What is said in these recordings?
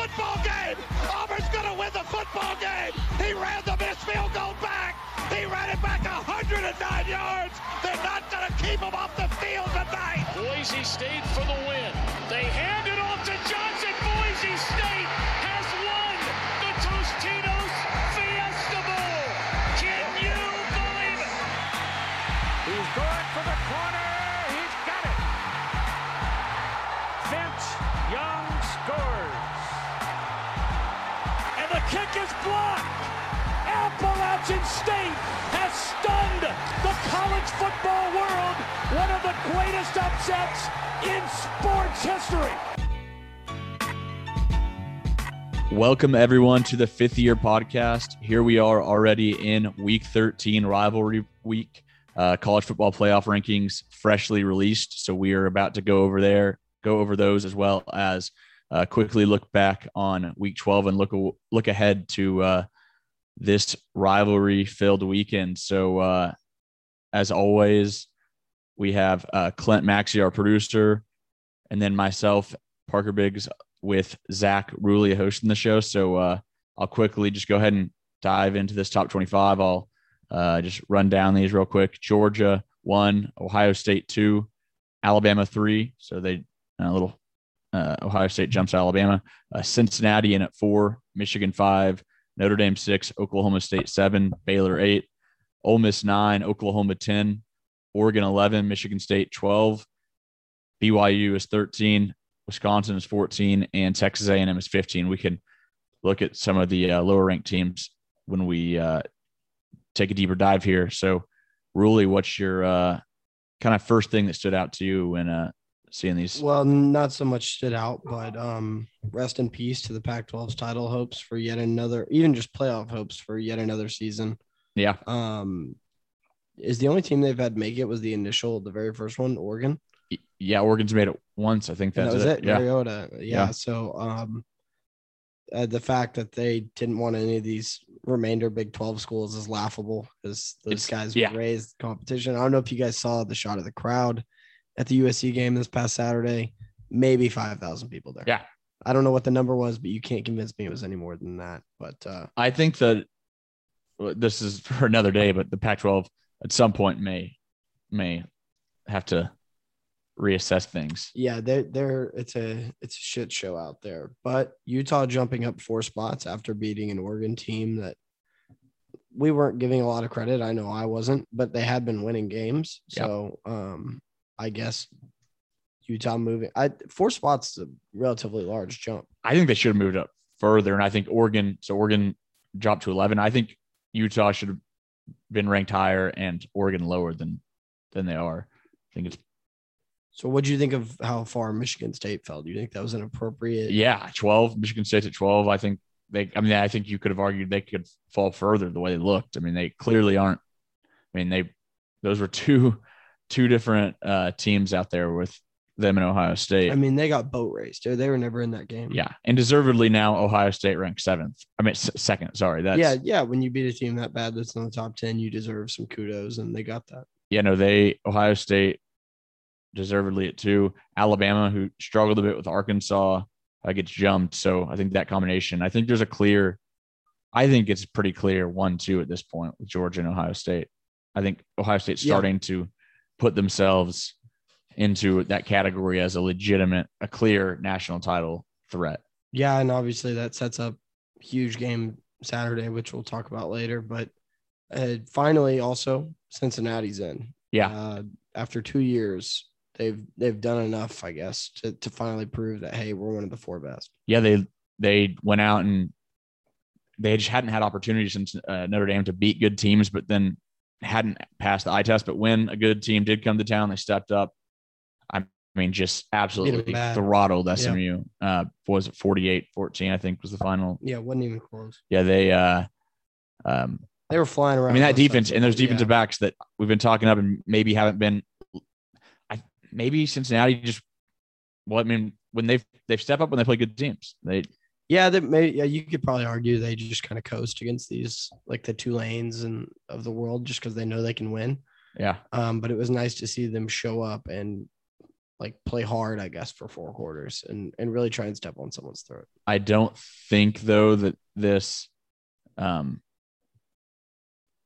football game. Auburn's going to win the football game. He ran the missed field goal back. He ran it back 109 yards. They're not going to keep him off the field tonight. Boise State for the win. They hand it off to Johnson. Boise State Appalachian State has stunned the college football world. One of the greatest upsets in sports history. Welcome, everyone, to the fifth year podcast. Here we are already in week 13, rivalry week. Uh, college football playoff rankings freshly released. So we are about to go over there, go over those as well as uh, quickly look back on week 12 and look, look ahead to uh, this rivalry filled weekend. So, uh, as always, we have uh, Clint Maxey, our producer, and then myself, Parker Biggs, with Zach Ruley hosting the show. So uh, I'll quickly just go ahead and dive into this top 25. I'll uh, just run down these real quick. Georgia one, Ohio State two, Alabama three. So they a little uh, Ohio State jumps Alabama. Uh, Cincinnati in at four, Michigan five, Notre Dame six, Oklahoma State seven, Baylor eight, Ole Miss nine, Oklahoma ten, Oregon eleven, Michigan State twelve, BYU is thirteen, Wisconsin is 14 and Texas A&M is 15. We can look at some of the uh, lower ranked teams when we uh, take a deeper dive here. So, Ruley, what's your uh, kind of first thing that stood out to you when uh, seeing these? Well, not so much stood out, but um, rest in peace to the Pac-12's title hopes for yet another, even just playoff hopes for yet another season. Yeah. Um, is the only team they've had make it was the initial, the very first one, Oregon. Yeah, Oregon's made it once. I think that was it. it. Yeah. Mariota. Yeah. Yeah. So um, uh, the fact that they didn't want any of these remainder Big 12 schools is laughable because those It's- guys yeah. raised competition. I don't know if you guys saw the shot of the crowd at the USC game this past Saturday. Maybe 5,000 people there. Yeah. I don't know what the number was, but you can't convince me it was any more than that. But uh, I think that this is for another day, but the Pac-12 at some point may may have to reassess things. yeah, they're, they're it's a it's a shit show out there. But Utah jumping up four spots after beating an Oregon team that we weren't giving a lot of credit. I know I wasn't, but they had been winning games. So um I guess Utah moving I four spots is a relatively large jump. I think they should have moved up further. And I think Oregon, so Oregon dropped to 11. I think Utah should have been ranked higher and Oregon lower than than they are. I think it's So what do you think of how far Michigan State fell? Do you think that was an appropriate yeah, 12. Michigan State's at 12. I think they I mean, I think you could have argued they could fall further the way they looked. I mean, they clearly aren't. I mean, they those were two two different uh teams out there with them in Ohio State. I mean, they got boat raced. Dude. They were never in that game. yeah, and deservedly now Ohio State ranked seventh. I mean, s- second. Sorry, that's yeah, yeah. When you beat a team that bad that's in the top 10, you deserve some kudos, and they got that. yeah, no, they Ohio State deservedly at two. Alabama, who struggled a bit with Arkansas, uh, gets jumped. So I think that combination. I think there's a clear. I think it's pretty clear one two at this point with Georgia and Ohio State. I think Ohio State's Yeah. starting to put themselves into that category as a legitimate, a clear national title threat. Yeah, and obviously that sets up huge game Saturday, which we'll talk about later. But uh, finally, also Cincinnati's in. Yeah, Uh, after two years, they've they've done enough, I guess, to to finally prove that hey, we're one of the four best. yeah, they they went out and they just hadn't had opportunities since uh, Notre Dame to beat good teams, but then hadn't passed the eye test. But when a good team did come to town, they stepped up. I mean, just absolutely throttled SMU. Uh, was it 48 14, I think was the final. Yeah, wasn't even close. Yeah, they, uh, um, They were flying around. I mean, that defense of and those defensive yeah. backs that we've been talking up and maybe haven't been, I maybe Cincinnati just, well, I mean, when they've, they've stepped up when they play good teams, they, Yeah, that may yeah, you could probably argue they just kind of coast against these like the Tulanes and of the world just because they know they can win. yeah. Um, but it was nice to see them show up and like play hard, I guess, for four quarters and and really try and step on someone's throat. I don't think though that this um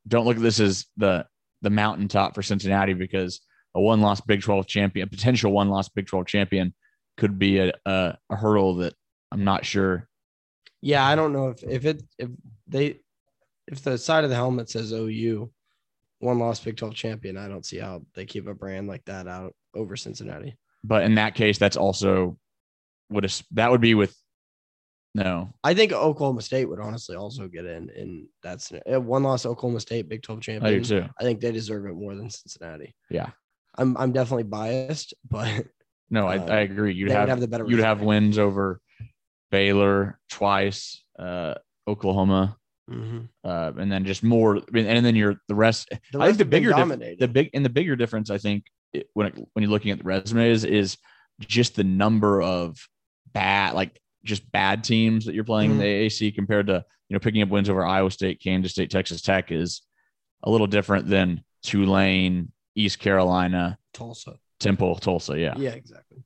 don't look at this as the the mountaintop for Cincinnati because a one loss Big 12 champion, a potential one loss Big 12 champion could be a, a, a hurdle that I'm not sure. Yeah, I don't know if if it if they if the side of the helmet says OU one loss Big 12 champion, I don't see how they keep a brand like that out over Cincinnati. But in that case, that's also would that would be with no. I think Oklahoma State would honestly also get in in that scenario. One loss Oklahoma State Big 12 champion. I do too. I think they deserve it more than Cincinnati. Yeah. I'm I'm definitely biased, but no, I, uh, I agree. You'd have, have the better you'd have wins over Baylor twice, uh, Oklahoma, Mhm. uh, and then just more. And then you're the rest. The I think the have been bigger dif- the big and the bigger difference, I think, it, when it, when you're looking at the resumes, is just the number of bad, like just bad teams that you're playing in the AAC compared to you know picking up wins over Iowa State, Kansas State, Texas Tech is a little different than Tulane, East Carolina, Tulsa. Temple, Tulsa. Yeah. Yeah, exactly.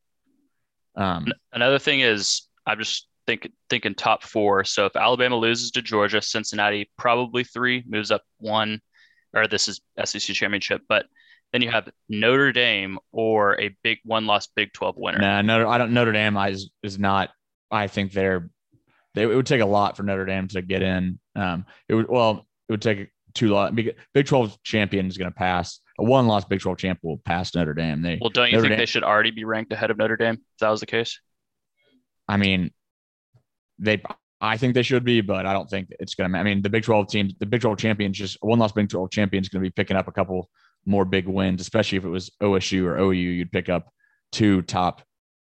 Um, Another thing is I'm just think, thinking top four. So if Alabama loses to Georgia, Cincinnati probably three moves up one, or this is SEC championship. But then you have Notre Dame or a big one loss Big 12 winner. nah, Notre, I don't. Notre Dame is is not. I think they're. They, it would take a lot for Notre Dame to get in. Um, it would well, it would take two lot. Big Big Twelve champion is going to pass. A one loss Big Twelve champ will pass Notre Dame. They. Well, don't you Notre think Dame- they should already be ranked ahead of Notre Dame if that was the case? I mean, they. I think they should be, but I don't think it's going to. I mean, the Big Twelve teams, the Big Twelve champions, just one loss Big Twelve champion is going to be picking up a couple more big wins, especially if it was OSU or OU. You'd pick up two top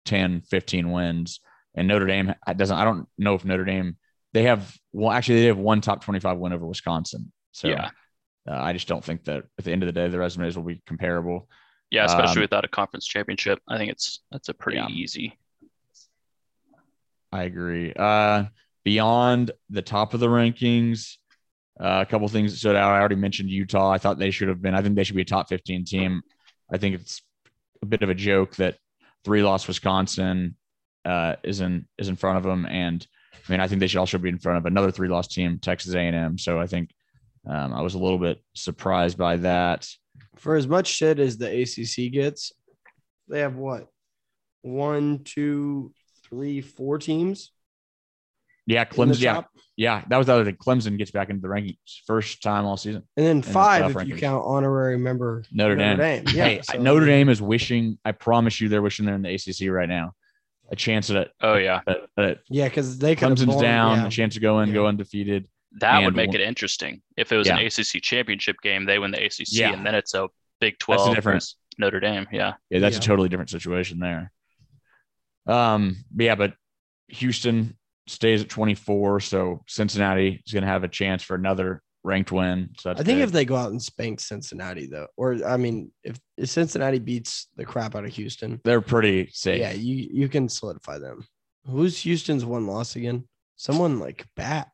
10, 15 wins. And Notre Dame doesn't. I don't know if Notre Dame. They have well, actually, they have one top twenty-five win over Wisconsin. So yeah. uh, I just don't think that at the end of the day, the resumes will be comparable. Yeah, especially Um, without a conference championship. I think it's that's a pretty Yeah. easy. I agree. Uh, beyond the top of the rankings, uh, a couple things that stood out. I already mentioned Utah. I thought they should have been. I think they should be a top 15 team. I think it's a bit of a joke that three loss Wisconsin uh, is in is in front of them, and I mean I think they should also be in front of another three loss team, Texas A&M. So I think um, I was a little bit surprised by that. For as much shit as the ACC gets, they have what? One, two, three, four teams. Yeah, Clemson. Yeah, top. yeah, that was the other thing. Clemson gets back into the rankings first time all season. And then five playoff if you count honorary member Notre Dame. Yeah, hey, so- Notre Dame is wishing. I promise you, they're wishing they're in the ACC right now. A chance at it. Oh yeah, at, at Yeah, because they could Clemson's blown- down. yeah. A chance to go in, Yeah. go undefeated. that would make one- it interesting if it was Yeah. an ACC championship game. They win the ACC, Yeah. and then it's a Big 12 That's different- versus Notre Dame. Yeah, Yeah, that's a totally different situation there. Um, but yeah, but Houston stays at 24, so Cincinnati is going to have a chance for another ranked win. So that's I think big. if they go out and spank Cincinnati, though, or I mean, if, if Cincinnati beats the crap out of Houston, they're pretty safe. yeah, you you can solidify them. Who's Houston's one loss again? Someone like bat.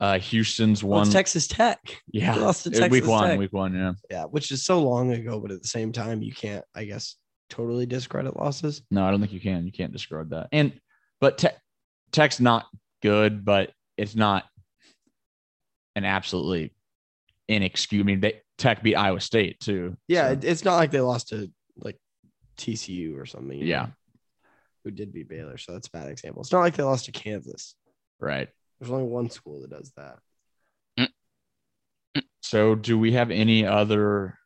Uh, Houston's one. it's Texas Tech. yeah, They lost to Uh, week one. Tech. Week one. Yeah. Yeah, which is so long ago, but at the same time, you can't, I guess, totally discredit losses. No, I don't think you can. You can't discard that. And but te- Tech's not good, but it's not an absolutely inexcusable. I mean, they, Tech beat Iowa State too. Yeah, so- it's not like they lost to like TCU or something. Yeah. know, who did beat Baylor, so that's a bad example. It's not like they lost to Kansas. right. There's only one school that does that. So, do we have any other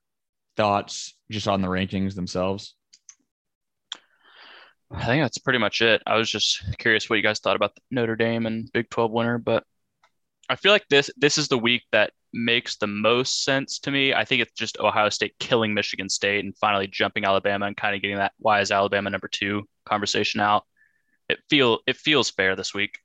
thoughts just on the rankings themselves? I think that's pretty much it. I was just curious what you guys thought about Notre Dame and Big 12 winner, but I feel like this this is the week that makes the most sense to me. I think it's just Ohio State killing Michigan State and finally jumping Alabama and kind of getting that why is Alabama number two conversation out. It feel it feels fair this week.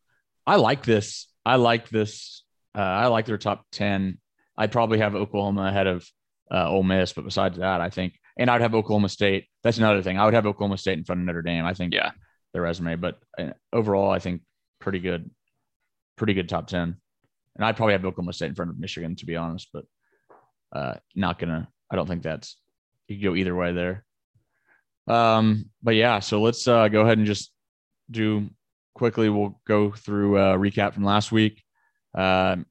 I like this. I like this. Uh, I like their top ten. I'd probably have Oklahoma ahead of uh, Ole Miss, but besides that, I think, and I'd have Oklahoma State. That's another thing. I would have Oklahoma State in front of Notre Dame. I think Yeah. their resume, but uh, overall, I think pretty good, pretty good top ten. And I'd probably have Oklahoma State in front of Michigan, to be honest, but uh, not gonna. I don't think that's you go either way there. Um, but yeah, so let's uh, go ahead and just do quickly. We'll go through a recap from last week. Um,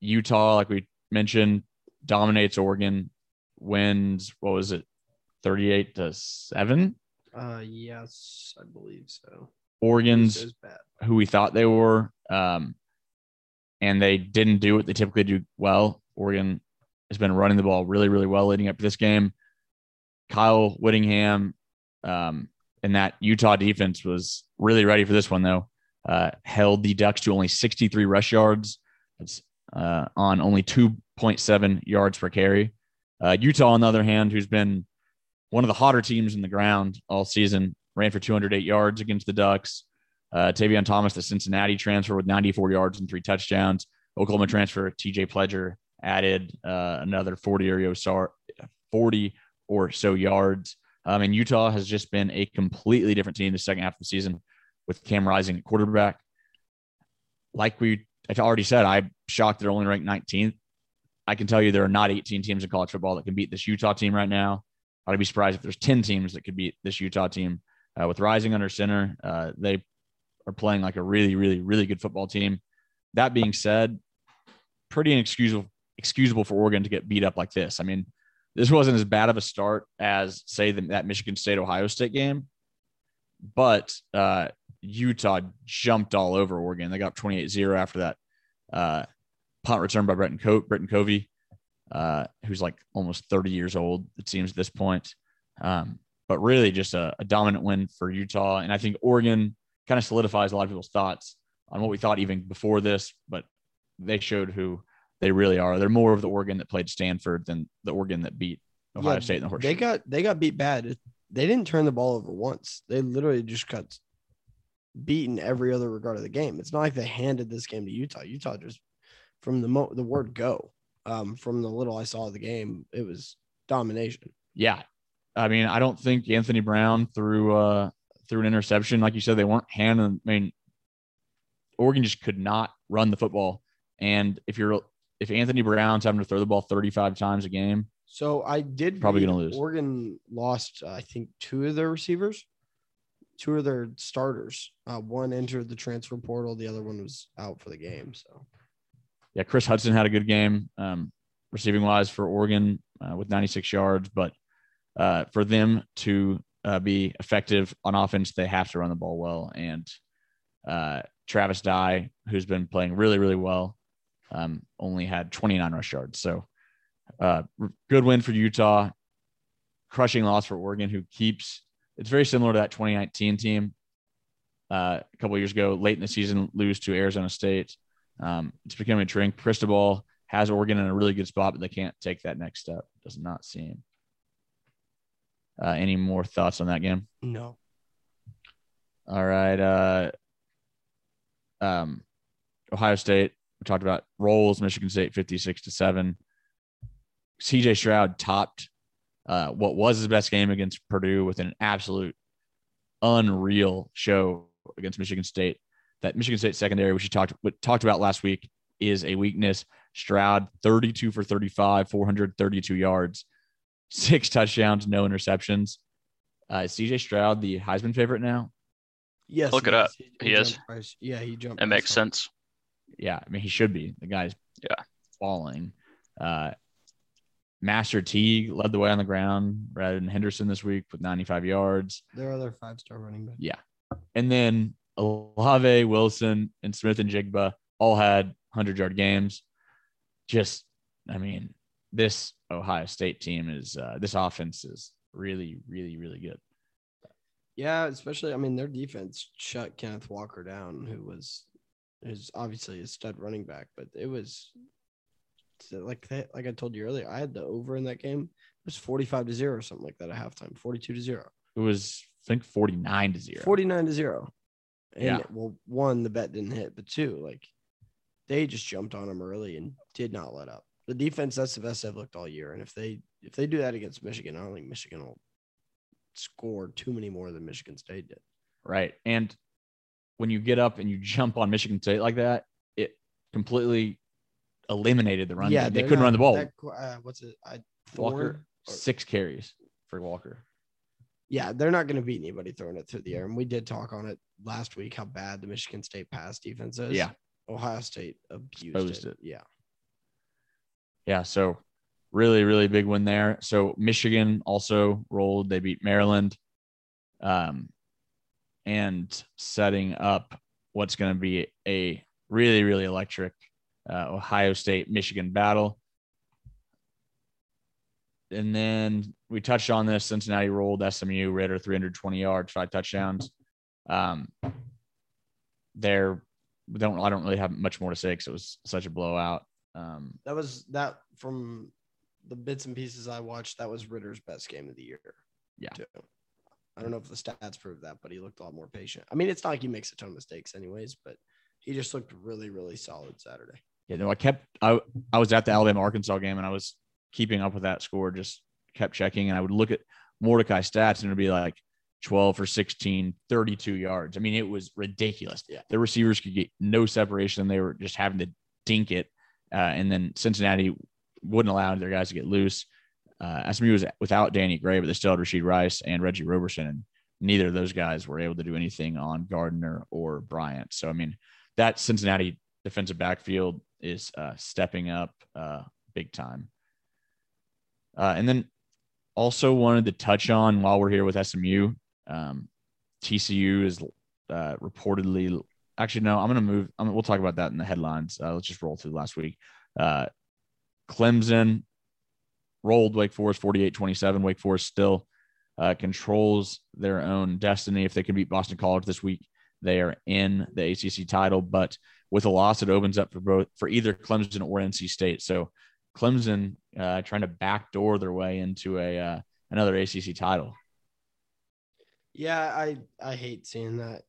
Utah, like we mentioned, dominates Oregon, wins. What was it, thirty-eight to seven? Uh, yes, I believe so. Oregon's It was bad. who we thought they were, um, and they didn't do what they typically do well. Oregon has been running the ball really, really well leading up to this game. Kyle Whittingham um, and that Utah defense was really ready for this one, though. Uh, held the Ducks to only 63 rush yards. That's uh, on only 2.7 yards per carry. Uh, Utah, on the other hand, who's been one of the hotter teams in the ground all season, ran for 208 yards against the Ducks. Uh, Tavion Thomas, the Cincinnati transfer, with 94 yards and three touchdowns. Oklahoma transfer TJ Pledger added uh, another 40 or so, 40 or so yards. Um, and Utah has just been a completely different team the second half of the season with Cam Rising at quarterback. Like we I already said, I'm shocked they're only ranked 19th. I can tell you there are not 18 teams in college football that can beat this Utah team right now. I'd be surprised if there's 10 teams that could beat this Utah team. Uh, with Rising under center, uh, they are playing like a really, really, really good football team. That being said, pretty inexcusable excusable for Oregon to get beat up like this. I mean, this wasn't as bad of a start as say the, that Michigan State Ohio State game, but uh, Utah jumped all over Oregon. They got 28-0 after that uh, punt return by Bretton, Co- Britton Covey, uh, who's like almost 30 years old, it seems at this point. Um, but really just a, a dominant win for Utah. And I think Oregon kind of solidifies a lot of people's thoughts on what we thought even before this, but they showed who they really are. They're more of the Oregon that played Stanford than the Oregon that beat Ohio Yeah, State in the horseshoe. They got they got beat bad. They didn't turn the ball over once. They literally just got beaten every other regard of the game. It's not like they handed this game to Utah. Utah just from the mo- the word go. Um, from the little I saw of the game, it was domination. yeah. I mean, I don't think Anthony Brown threw uh threw an interception. Like you said, they weren't handing. I mean, Oregon just could not run the football. And if you're if Anthony Brown's having to throw the ball 35 times a game, So I did Probably gonna lose. Oregon lost, uh, I think, two of their receivers, two of their starters. Uh, one entered the transfer portal, the other one was out for the game. So yeah, Kris Hutson had a good game um, receiving wise for Oregon uh, with 96 yards. But uh, for them to uh, be effective on offense, they have to run the ball well. And uh, Travis Dye, who's been playing really, really well, um, only had 29 rush yards. So uh, good win for Utah. Crushing loss for Oregon, who keeps it's very similar to that 2019 team uh, a couple years ago, late in the season, lose to Arizona State. Um, it's becoming a trend. Cristobal has Oregon in a really good spot, but they can't take that next step. Does not seem. Uh, any more thoughts on that game? no. All right. Uh, um, Ohio State. We talked about rolls. Michigan State fifty-six to seven. CJ Stroud topped uh, what was his best game against Purdue with an absolute unreal show against Michigan State. That Michigan State secondary, which we talked what talked about last week, is a weakness. Stroud, 32 for 35, 432 yards, six touchdowns, no interceptions. Uh, is CJ Stroud the Heisman favorite now? Yes. Look he it up. is. He is. jumped Bryce- Yeah, he jumped. It makes Bryce Hall. sense. Yeah, I mean he should be. The guy's Yeah. falling. Uh, Master Teague led the way on the ground rather than Henderson this week with 95 yards. Their other five star running back. Yeah. And then Olave, Wilson, and Smith-Njigba all had 100 yard games. Just, I mean, this Ohio State team is, uh, this offense is really, really, really good. Yeah, especially I mean their defense shut Kenneth Walker down, who was is obviously a stud running back, but it was like that, like I told you earlier, I had the over in that game. It was 45 to 0 or something like that at halftime, 42 to 0. It was, I think, 49 to 0. 49 to 0. And Yeah. well, one, the bet didn't hit, but two, like they just jumped on them early and did not let up. The defense, that's the best they've looked all year. And if they if they do that against Michigan, I don't think Michigan will score too many more than Michigan State did. Right. And when you get up and you jump on Michigan State like that, it completely eliminated the run. Yeah, they couldn't not- run the ball. that uh, what's it? I Walker, Thorne? six carries for Walker. Yeah, they're not going to beat anybody throwing it through the air. And we did talk on it last week how bad the Michigan State pass defense is. Yeah. Ohio State abused Exposed it. it. Yeah. Yeah, so really, really big win there. So Michigan also rolled. They beat Maryland, um, and setting up what's going to be a really, really electric uh, Ohio State Michigan battle. And then we touched on this. Cincinnati rolled SMU. Ridder 320 yards, five touchdowns. Um, they're we don't I don't really have much more to say because it was such a blowout. Um, That was that from the bits and pieces I watched. That was Ridder's best game of the year. Yeah. Too. I don't know if the stats prove that, but he looked a lot more patient. I mean, it's not like he makes a ton of mistakes, anyways, but he just looked really, really solid Saturday. Yeah, no, I kept I I was at the Alabama Arkansas game and I was keeping up with that score, just kept checking and I would look at Mordecai stats and it'd be like 12 for 16, 32 yards. I mean, it was ridiculous. Yeah. The receivers could get no separation. They were just having to dink it. Uh, and then Cincinnati wouldn't allow their guys to get loose. Uh, SMU was without Danny Gray, but they still had Rashee Rice and Reggie Roberson. And neither of those guys were able to do anything on Gardner or Bryant. So, I mean, that Cincinnati defensive backfield is uh, stepping up uh, big time. Uh, and then also wanted to touch on while we're here with SMU, um, TCU is uh, reportedly actually no, I'm going to move. I'm, we'll talk about that in the headlines. Uh, let's just roll through last week. Uh, Clemson rolled Wake Forest 48-27. Wake Forest still uh, controls their own destiny. If they can beat Boston College this week, they are in the ACC title. But with a loss, it opens up for both for either Clemson or NC State. So Clemson uh, trying to backdoor their way into a uh, another ACC title. Yeah, I I hate seeing that.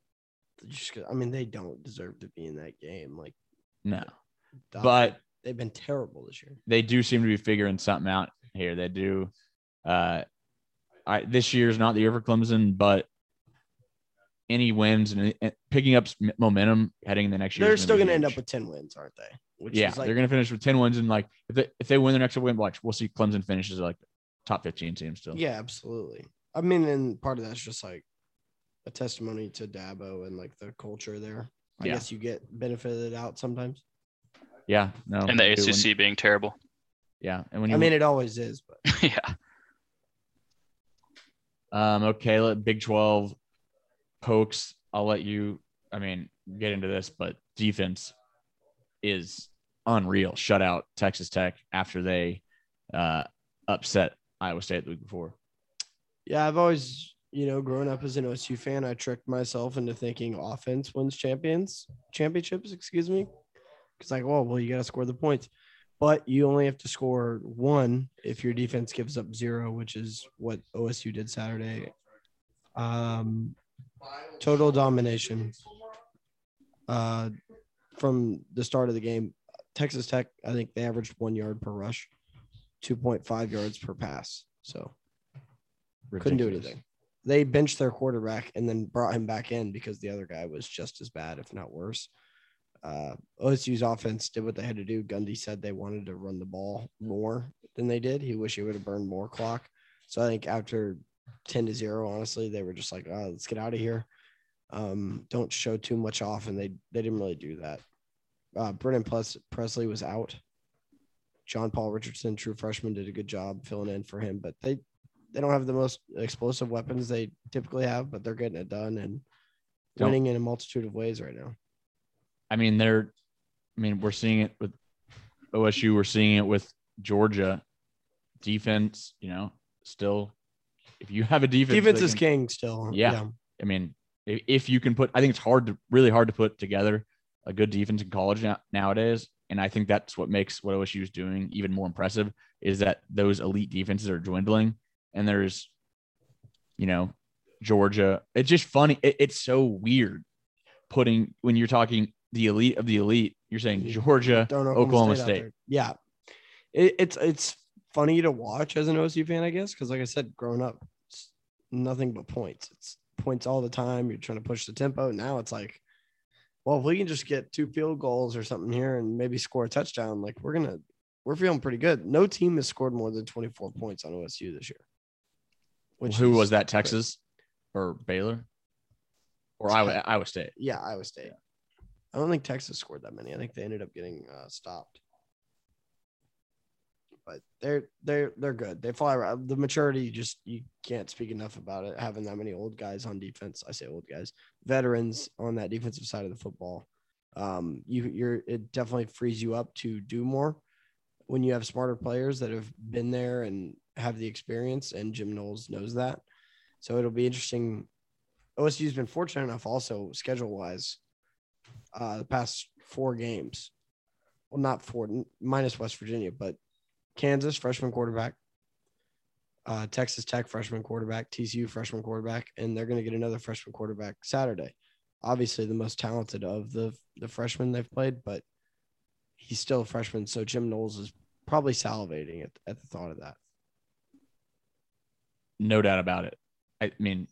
Just I mean, they don't deserve to be in that game. Like, No, but they've been terrible this year. they do seem to be figuring something out here. They do. Uh, I this year's not the year for Clemson, but any wins and, and picking up momentum heading in the next year. They're still going to end up with ten wins, aren't they? Which yeah, is like, they're going to finish with ten wins and like if they if they win their next win, watch we'll see Clemson finishes like top fifteen team still. yeah, absolutely. I mean, and part of that's just like a testimony to Dabo and like the culture there. I Yeah. guess you get benefited out sometimes. yeah, no, and the they do when- ACC being terrible. yeah, and when you I mean, it always is, but yeah. Um, okay, let Big 12 pokes. I'll let you, I mean, get into this, but defense is unreal. Shut out Texas Tech after they uh, upset Iowa State the week before. yeah, I've always, you know, growing up as an OSU fan, I tricked myself into thinking offense wins champions, championships, excuse me. Because like, well, well, you got to score the points, but you only have to score one if your defense gives up zero, which is what OSU did Saturday. Um, total domination. Uh, from the start of the game, Texas Tech, I think they averaged one yard per rush, two point five yards per pass. So couldn't do anything. They benched their quarterback and then brought him back in because the other guy was just as bad, if not worse. Uh, OSU's offense did what they had to do. Gundy said they wanted to run the ball more than they did. He wished he would have burned more clock. So I think after 10 to 0, honestly, they were just like, oh, let's get out of here. Um, don't show too much off. And they, they didn't really do that. Uh, Brennan Ples- Presley was out. John Paul Richardson, true freshman, did a good job filling in for him, but they they don't have the most explosive weapons they typically have, but they're getting it done and Don't- winning in a multitude of ways right now. I mean, they're, I mean, we're seeing it with OSU, we're seeing it with Georgia defense, you know, still, if you have a defense, Defense that is can- king still. Yeah. I mean, if, if you can put, I think it's hard to really hard to put together a good defense in college now, nowadays. And I think that's what makes what OSU is doing even more impressive is that those elite defenses are dwindling. And there's, you know, Georgia. It's just funny. It, it's so weird putting when you're talking the elite of the elite. You're saying Georgia, Throwing Oklahoma out State. Yeah. It, it's it's funny to watch as an OSU fan, I guess, because like I said, growing up, it's nothing but points. It's points all the time. You're trying to push the tempo. Now it's like, well, if we can just get two field goals or something here and maybe score a touchdown, like we're gonna we're feeling pretty good. No team has scored more than 24 points on OSU this year. Which Who is was that? Texas or Baylor or Iowa? Iowa State. Yeah, Iowa State. I don't think Texas scored that many. I think they ended up getting uh, stopped. But they're they're they're good. They fly around. The maturity just you can't speak enough about it. Having that many old guys on defense. I say old guys, veterans on that defensive side of the football. Um, you you're it definitely frees you up to do more when you have smarter players that have been there and have the experience. And Jim Knowles knows that. So it'll be interesting. OSU's been fortunate enough also schedule wise uh, the past four games. Well, not four, minus West Virginia, but Kansas freshman quarterback, uh, Texas Tech freshman quarterback, TCU freshman quarterback, and they're going to get another freshman quarterback Saturday. Obviously, the most talented of the the freshmen they've played, but he's still a freshman, so Jim Knowles is probably salivating at, at the thought of that. No doubt about it. I mean,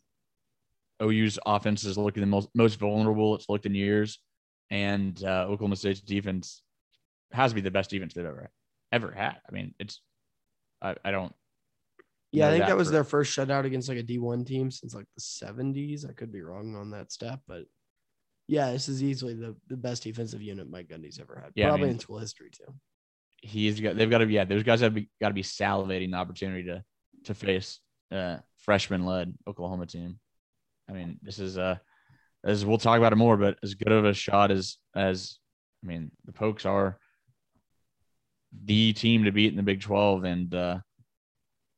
OU's offense is looking the most most vulnerable it's looked in years, and uh, Oklahoma State's defense has to be the best defense they've ever ever had. I mean, it's I, I don't Yeah, I think that, that was for- their first shutout against like a D1 team since like the 70s. I could be wrong on that stat, but yeah, this is easily the, the best defensive unit Mike Gundy's ever had. Yeah, I Probably mean- in school history too. he's got they've got to yeah those guys have got to be salivating the opportunity to to face uh freshman led Oklahoma team. I mean, this is uh as we'll talk about it more, but as good of a shot as as I mean the Pokes are the team to beat in the Big Twelve, and uh,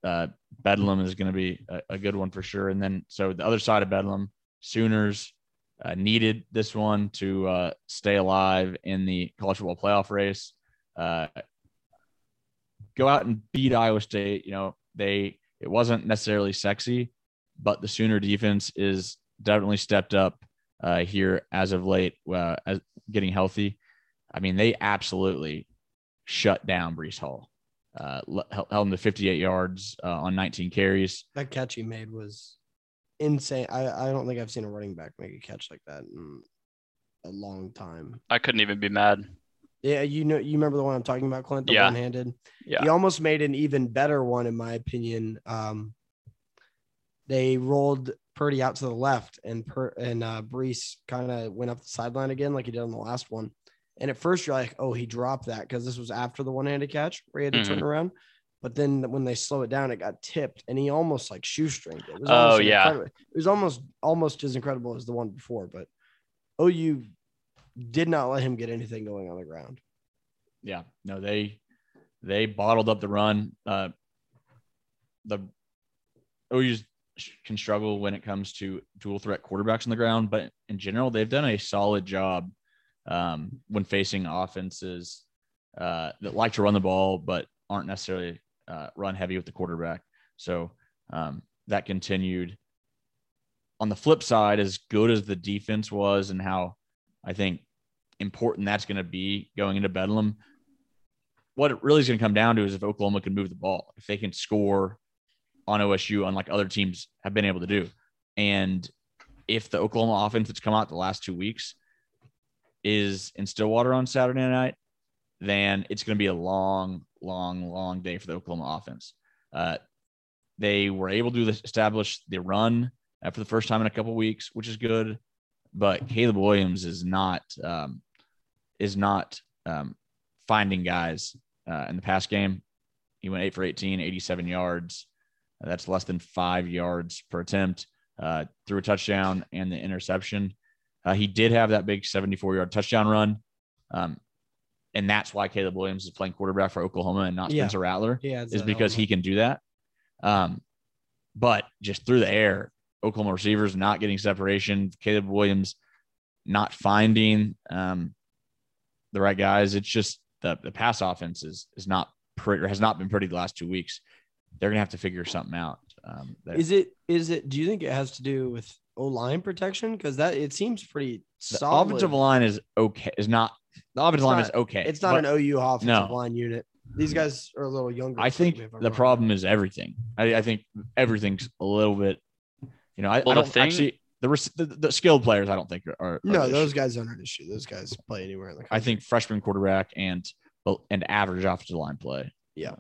uh, Bedlam is going to be a, a good one for sure. And then so the other side of Bedlam, Sooners uh, needed this one to uh, stay alive in the college football playoff race. Uh, go out and beat Iowa State. You know, they it wasn't necessarily sexy, but the Sooner defense is definitely stepped up uh, here as of late, uh, as getting healthy. I mean, they absolutely shut down Breece Hall. Uh, held held him to 58 yards uh, on 19 carries. That catch he made was insane. I, I don't think I've seen a running back make a catch like that in a long time. I couldn't even be mad. Yeah, you know, you remember the one I'm talking about, Clint, the Yeah. one-handed. Yeah. He almost made an even better one, in my opinion. Um, they rolled Purdy out to the left, and per and uh, Breece kind of went up the sideline again, like he did on the last one. And at first, you're like, "Oh, he dropped that," because this was after the one-handed catch where he had to turn around. But then when they slow it down, it got tipped, and he almost like shoestringed it. it was Oh, yeah. incredible. it was almost almost as incredible as the one before. But OU did not let him get anything going on the ground. Yeah, no, they they bottled up the run. Uh, the OU's can struggle when it comes to dual threat quarterbacks on the ground, but in general, they've done a solid job um, when facing offenses uh, that like to run the ball but aren't necessarily uh, run heavy with the quarterback. So um, that continued. On the flip side, as good as the defense was and how I think important that's going to be going into Bedlam, what it really is going to come down to is if Oklahoma can move the ball, if they can score on OSU, unlike other teams have been able to do. And if the Oklahoma offense that's come out the last two weeks is in Stillwater on Saturday night, then it's going to be a long, long, long day for the Oklahoma offense. Uh, they were able to establish the run uh, for the first time in a couple weeks, which is good. But Caleb Williams is not um, is not um, finding guys uh, in the pass game. He went eight for 18, 87 yards. That's less than five yards per attempt. Uh, threw a touchdown and the interception. Uh, he did have that big 74 yard touchdown run. Um, and that's why Caleb Williams is playing quarterback for Oklahoma and not Yeah. Spencer Rattler Yeah, is because he can do that. Um, but just through the air, Oklahoma receivers not getting separation, Caleb Williams not finding um, the right guys. It's just the the pass offense is is not pretty or has not been pretty the last two weeks. They're gonna have to figure something out. Um. Is it? Is it? Do you think it has to do with O line protection? Because that it seems pretty the solid. offensive line is okay. Is not the offensive It's line not- is okay. It's not an OU offensive No. line unit. These guys are a little younger. I think me the wrong. problem is everything. I, I think everything's a little bit. You know, I, Well, I don't thing- actually the, res- the the skilled players. I don't think are. are No, those issue. guys aren't an issue. Those guys play anywhere in the country. I think freshman quarterback and and average offensive line play. Yeah.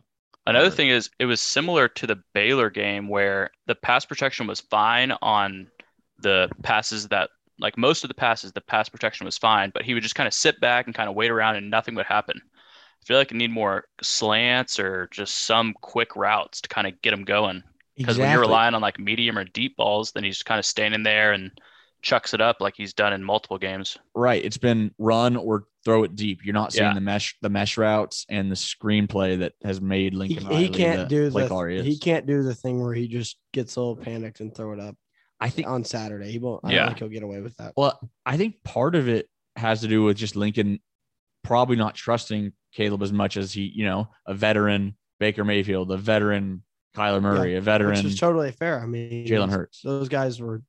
Another thing is, it was similar to the Baylor game where the pass protection was fine on the passes that, like most of the passes, the pass protection was fine, but he would just kind of sit back and kind of wait around and nothing would happen. I feel like I need more slants or just some quick routes to kind of get him going. Because when you're relying on like medium or deep balls, then he's kind of standing there and chucks it up like he's done in multiple games. Right. It's been run or throw it deep. You're not seeing Yeah. the mesh, the mesh routes, and the screenplay that has made Lincoln. he Riley can't the do the caller he is. he can't do the thing where he just gets a little panicked and throw it up I think. on Saturday. He won't. I Yeah. don't think he'll get away with that. Well, I think part of it has to do with just Lincoln probably not trusting Caleb as much as he, you know, a veteran Baker Mayfield, a veteran Kyler Murray, a veteran, Which veteran is totally fair. I mean, Jalen Hurts. Those guys were,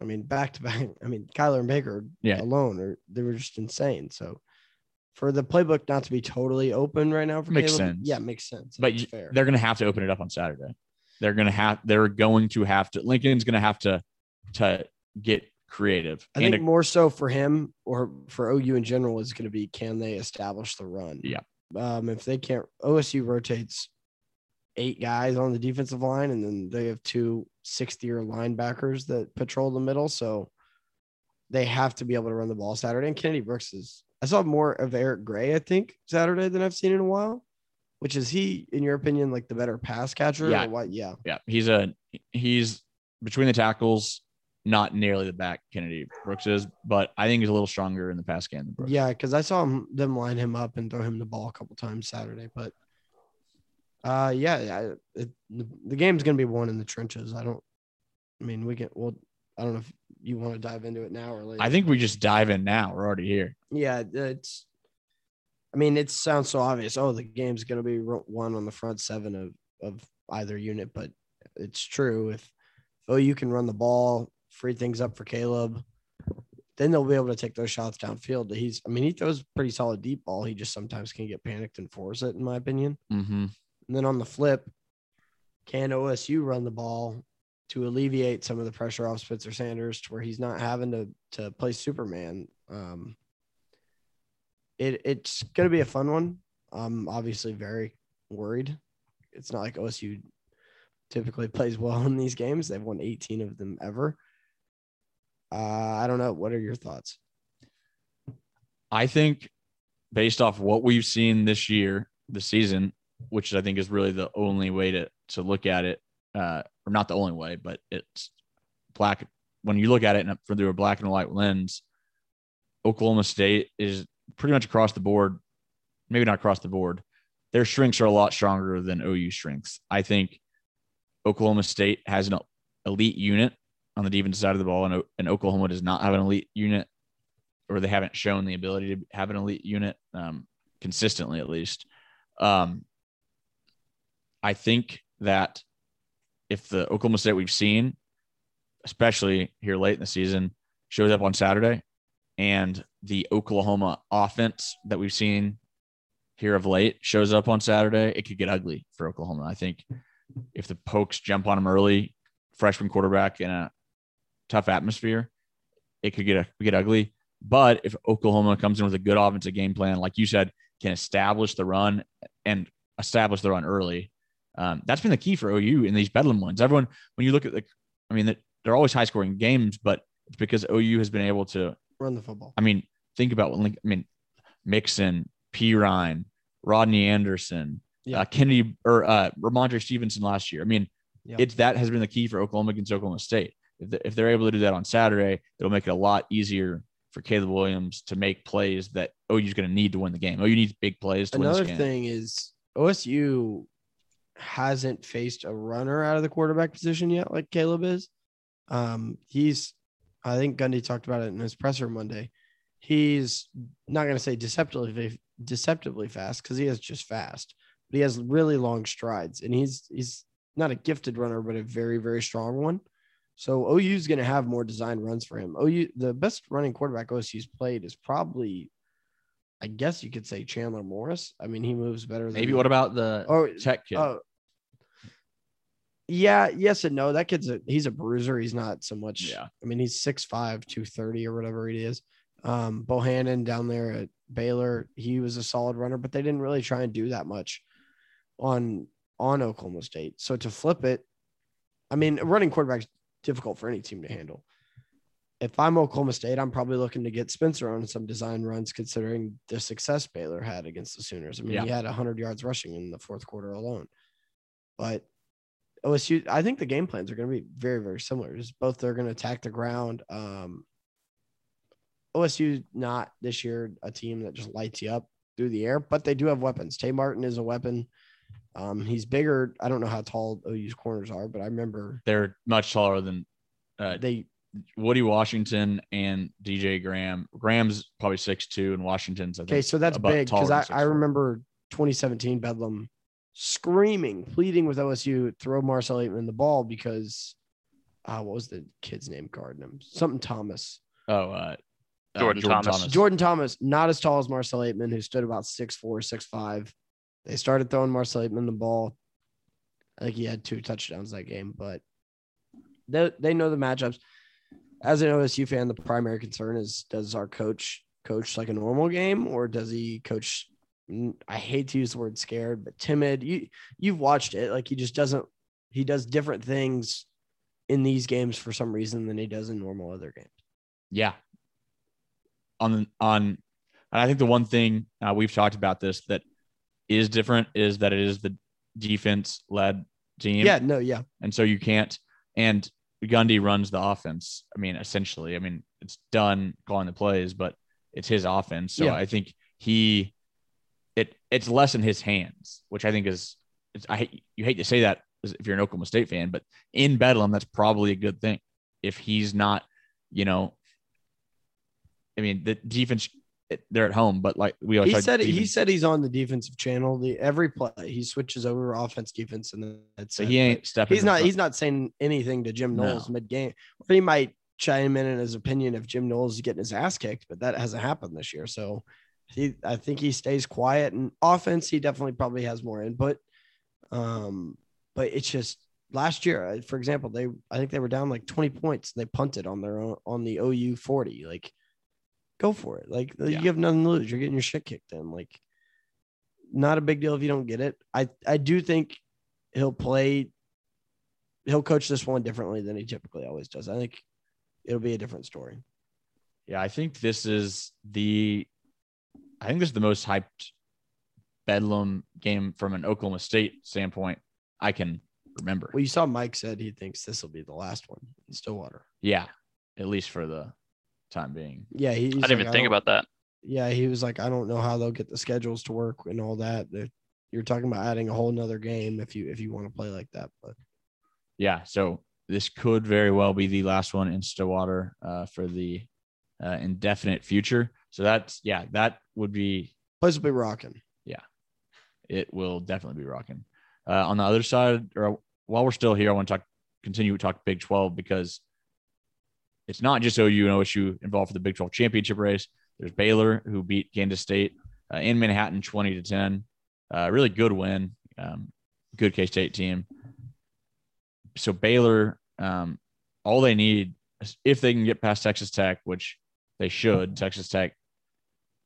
I mean, back to back. I mean, Kyler and Baker Yeah. alone, or they were just insane. So, for the playbook not to be totally open right now for Makes Caleb, sense. yeah, makes sense. but you- fair. they're going to have to open it up on Saturday. They're going to have. They're going to have to. Lincoln's going to have to to get creative. I think a- more so for him or for OU in general is going to be can they establish the run? Yeah. Um, if they can't, OSU rotates eight guys on the defensive line, and then they have two sixth year linebackers that patrol the middle. So they have to be able to run the ball Saturday. And Kennedy Brooks is, I saw more of Eric Gray, I think, Saturday than I've seen in a while. Which is he, in your opinion, like the better pass catcher? Yeah. Or what? Yeah. yeah, he's a he's between the tackles, not nearly the back Kennedy Brooks is, but I think he's a little stronger in the pass game than Brooks. Yeah, because I saw him, them line him up and throw him the ball a couple times Saturday. But uh, yeah, yeah it, the, the game's gonna be won in the trenches. I don't. I mean, we can. Well, I don't know if you want to dive into it now or later. I think we just dive in now. We're already here. Yeah, it's. I mean, it sounds so obvious. Oh, the game's gonna be ro- won on the front seven of of either unit, but it's true. If oh, you can run the ball, free things up for Caleb, then they'll be able to take those shots downfield. He's, I mean, he throws pretty solid deep ball. He just sometimes can get panicked and force it, in my opinion. Mm-hmm. And then on the flip, can OSU run the ball to alleviate some of the pressure off Spencer Sanders to where he's not having to to play Superman? Um, it it's going to be a fun one. I'm obviously very worried. It's not like OSU typically plays well in these games. They've won 18 of them ever. Uh, I don't know. What are your thoughts? I think based off what we've seen this year, the season, which I think is really the only way to to look at it, uh, or not the only way, but it's black. When you look at it through a black and white lens, Oklahoma State is pretty much across the board. Maybe not across the board. Their strengths are a lot stronger than OU strengths. I think Oklahoma State has an elite unit on the defensive side of the ball, and, and Oklahoma does not have an elite unit or they haven't shown the ability to have an elite unit um, consistently, at least. Um, I think that if the Oklahoma State we've seen, especially here late in the season, shows up on Saturday, and the Oklahoma offense that we've seen here of late shows up on Saturday, it could get ugly for Oklahoma. I think if the Pokes jump on them early, freshman quarterback in a tough atmosphere, it could get get ugly. But if Oklahoma comes in with a good offensive game plan, like you said, can establish the run and establish the run early, um, that's been the key for OU in these Bedlam wins. Everyone, when you look at the, I mean, they're always high scoring games, but it's because OU has been able to. Run the football. I mean, think about what Link, I mean, Mixon, Perine, Rodney Anderson, Yeah. uh, Kennedy, or uh, Rhamondre Stevenson last year. I mean, Yeah. it's that has been the key for Oklahoma against Oklahoma State. If, they, if they're able to do that on Saturday, it'll make it a lot easier for Caleb Williams to make plays that OU is going to need to win the game. OU needs big plays to win Another this game. thing is OSU hasn't faced a runner out of the quarterback position yet, like Caleb is. Um, he's, I think Gundy talked about it in his presser Monday. He's not going to say deceptively deceptively fast because he is just fast, but he has really long strides, and he's he's not a gifted runner, but a very very strong one. So OU is going to have more design runs for him. OU, the best running quarterback OSU's played is probably, I guess you could say Chandler Morris. I mean, he moves better. Than Maybe what about the Oh, Tech kid? Oh, yeah, yes and no. That kid's a he's a bruiser. He's not so much. Yeah. I mean, he's 6'5, 230 or whatever he is. Um, Bohanon down there at Baylor, he was a solid runner, but they didn't really try and do that much. on on Oklahoma State. So to flip it, I mean, running quarterback is difficult for any team to handle. If I'm Oklahoma State, I'm probably looking to get Spencer on some design runs, considering the success Baylor had against the Sooners. I mean, Yeah. he had 100 yards rushing in the fourth quarter alone. But OSU, I think the game plans are going to be very, very similar. Just both they're going to attack the ground. Um, OSU not this year a team that just lights you up through the air, but they do have weapons. Tay Martin is a weapon. Um, he's bigger. I don't know how tall OU's corners are, but I remember They're much taller than uh, they Woody Washington and DJ Graham. Graham's probably six two, and Washington's I think. okay. So that's big because I, I remember 2017 Bedlam screaming, pleading with OSU throw Marcell Ateman the ball because uh, what was the kid's name guarding him? Something Thomas. Oh, uh, uh, Jordan Thomas. Jordan Thomas, not as tall as Marcell Ateman, who stood about six four, six five. They started throwing Marcell Ateman the ball. I think he had two touchdowns that game, but they, they know the matchups. As an OSU fan, the primary concern is does our coach coach like a normal game or does he coach? I hate to use the word scared, but timid. You you've watched it. Like he just doesn't. He does different things in these games for some reason than he does in normal other games. Yeah. On on, and I think the one thing uh, we've talked about this that is different is that it is the defense led team. Yeah, no, yeah. and so you can't. And Gundy runs the offense. I mean, essentially, I mean, it's done calling the plays, but it's his offense. So Yeah. I think he, it it's less in his hands, which I think is, it's, I hate, you hate to say that if you're an Oklahoma State fan, but in Bedlam, that's probably a good thing. If he's not, you know, I mean, the defense, they're at home, but like we always he said he said he's on the defensive channel. The every play he switches over offense defense and then that's so it. he ain't stepping. he's not front. he's not saying anything to Jim No. Knowles mid game. He might chime in in his opinion if Jim Knowles is getting his ass kicked, but that hasn't happened this year. So he I think he stays quiet and offense he definitely probably has more input. Um, but it's just last year, for example, they I think they were down like 20 points and they punted on their own on the OU 40. Like go for it. Like Yeah. you have nothing to lose. You're getting your shit kicked in. Like not a big deal if you don't get it. I I do think he'll play. He'll coach this one differently than he typically always does. I think it'll be a different story. Yeah, I think this is the I think this is the most hyped Bedlam game from an Oklahoma State standpoint I can remember. Well, you saw Mike said he thinks this will be the last one in Stillwater. yeah, at least for the time being. Yeah, he, I didn't even think about that. Yeah, he was like, I don't know how they'll get the schedules to work and all that. They're- You're talking about adding a whole nother game if you if you want to play like that. But Yeah, so this could very well be the last one in Stillwater uh, for the uh, indefinite future. So that's yeah, that would be place will be rocking. Yeah, it will definitely be rocking. Uh, on the other side, or while we're still here, I want to talk, continue to talk Big 12 because it's not just OU and OSU involved for the Big 12 championship race. There's Baylor who beat Kansas State uh, in Manhattan 20 to 10. Uh, really good win. Um, good K State team. So Baylor, um, all they need if they can get past Texas Tech, which they should, Texas Tech,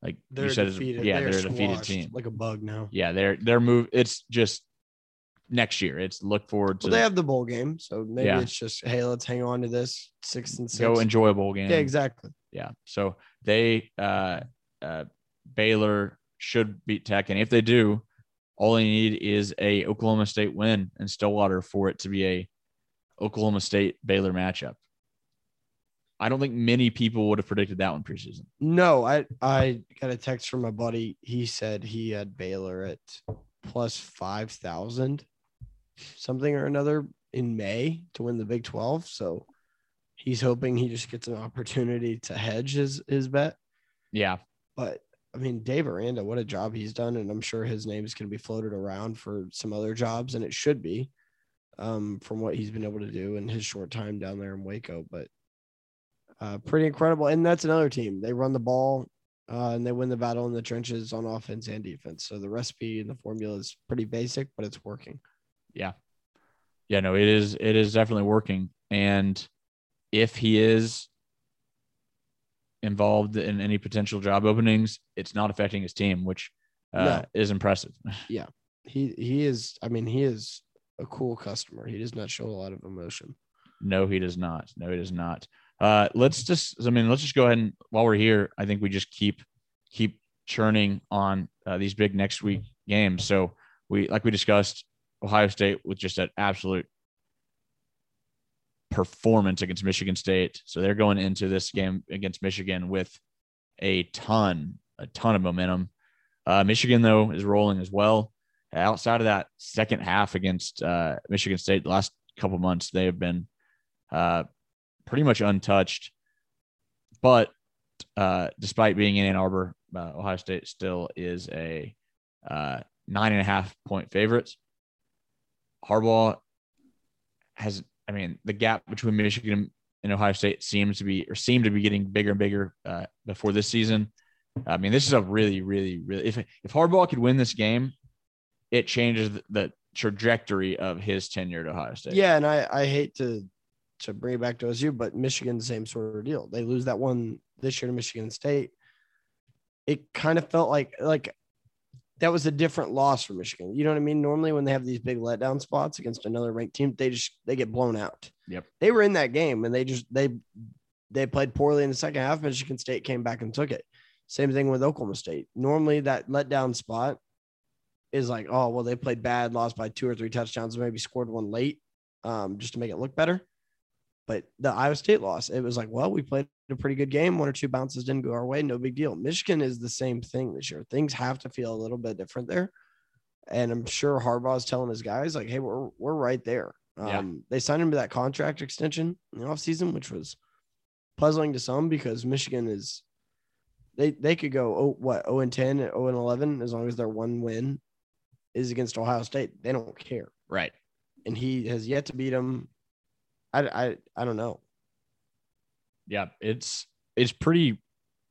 like They're you said, defeated. yeah, They are they're a defeated team like a bug now. yeah, they're they're move. It's just next year. It's look forward to Well, they have the bowl game, so maybe Yeah. it's just hey, let's hang on to this six and six. go enjoy a bowl game. Yeah, exactly. Yeah. So they uh, uh, Baylor should beat Tech, and if they do, all they need is a Oklahoma State win in Stillwater for it to be a Oklahoma State Baylor matchup. I don't think many people would have predicted that one preseason. No, I I got a text from my buddy. He said he had Baylor at plus five thousand, something or another in May to win the Big Twelve. So he's hoping he just gets an opportunity to hedge his his bet. Yeah. But I mean, Dave Aranda, what a job he's done, and I'm sure his name is going to be floated around for some other jobs, and it should be, um, from what he's been able to do in his short time down there in Waco. But uh, pretty incredible, and that's another team. They run the ball, uh, and they win the battle in the trenches on offense and defense. So the recipe and the formula is pretty basic, but it's working. Yeah. Yeah, no, it is it is definitely working. And if he is involved in any potential job openings, it's not affecting his team, which uh, No. is impressive. Yeah. He he is. I mean, he is a cool customer. He does not show a lot of emotion. No, he does not. No, he does not. Uh, let's just. I mean, let's just go ahead and while we're here, I think we just keep keep churning on uh, these big next week games. So we, like we discussed, Ohio State with just an absolute performance against Michigan State. So they're going into this game against Michigan with a ton, a ton of momentum. Uh, Michigan though is rolling as well. Outside of that second half against uh, Michigan State, the last couple months they have been uh, pretty much untouched. But uh, despite being in Ann Arbor, uh, Ohio State still is a uh, nine and a half point favorite. Harbaugh has, I mean, the gap between Michigan and Ohio State seems to be or seemed to be getting bigger and bigger uh, before this season. I mean, this is a really, really, really. If if Harbaugh could win this game, it changes the, the trajectory of his tenure at Ohio State. Yeah, and I I hate to to bring it back to OSU, but Michigan, the same sort of deal. They lose that one this year to Michigan State. It kind of felt like like that was a different loss for Michigan. You know what I mean? Normally, when they have these big letdown spots against another ranked team, they just they get blown out. Yep. They were in that game and they just they they played poorly in the second half. Michigan State came back and took it. Same thing with Oklahoma State. Normally, that letdown spot is like, oh well, they played bad, lost by two or three touchdowns, maybe scored one late, um, just to make it look better. But the Iowa State loss, it was like, well, we played a pretty good game. One or two bounces didn't go our way. No big deal. Michigan is the same thing this year. Things have to feel a little bit different there. And I'm sure Harbaugh is telling his guys, like, hey, we're, we're right there. Um, Yeah. They signed him to that contract extension in the offseason, which was puzzling to some because Michigan is, they, they could go, oh, what, 0 and 10, 0 and 11, as long as their one win is against Ohio State. They don't care. Right. And he has yet to beat them. I, I, I don't know. Yeah. It's it's pretty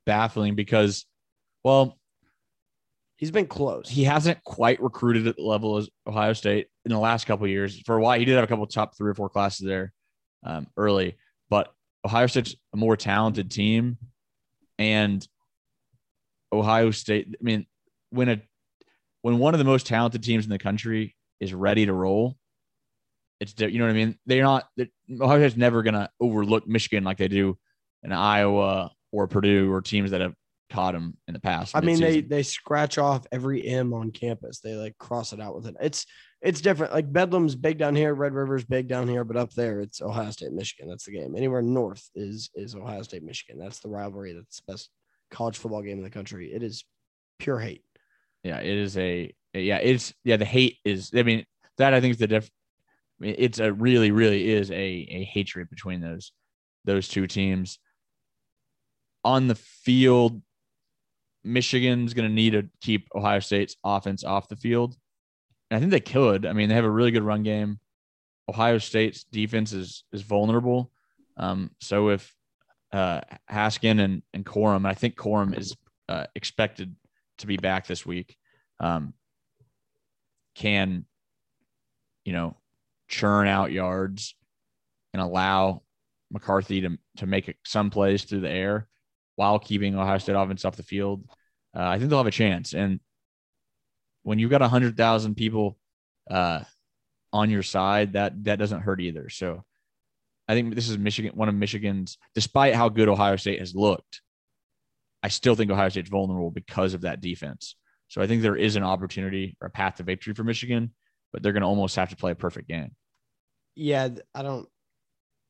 baffling because, well, He's been close. he hasn't quite recruited at the level as Ohio State in the last couple of years. For a while, he did have a couple of top three or four classes there um, early, but Ohio State's a more talented team, and Ohio State. I mean, when a when one of the most talented teams in the country is ready to roll, it's you know what I mean. They're not. They're, Ohio State's never gonna overlook Michigan like they do in Iowa or Purdue or teams that have caught them in the past. I mean, they they scratch off every M on campus. They like cross it out with it. It's it's different. Like Bedlam's big down here, Red River's big down here, but up there it's Ohio State, Michigan. That's the game. Anywhere north is is Ohio State, Michigan. That's the rivalry. That's the best college football game in the country. It is pure hate. yeah, it is a yeah, it's yeah, the hate is I mean, that I think is the diff it's a really, really is a a hatred between those those two teams. On the field, Michigan's gonna need to keep Ohio State's offense off the field. And I think they could. I mean, they have a really good run game. Ohio State's defense is is vulnerable. Um, so if uh, Haskin and and Corum, I think Corum is uh, expected to be back this week. Um, can you know churn out yards and allow McCarthy to to make some plays through the air while keeping Ohio State offense off the field. Uh, I think they'll have a chance. And when you've got a hundred thousand people uh, on your side, that that doesn't hurt either. So I think this is Michigan, one of Michigan's, despite how good Ohio State has looked, I still think Ohio State's vulnerable because of that defense. So I think there is an opportunity or a path to victory for Michigan, but they're going to almost have to play a perfect game. Yeah, I don't.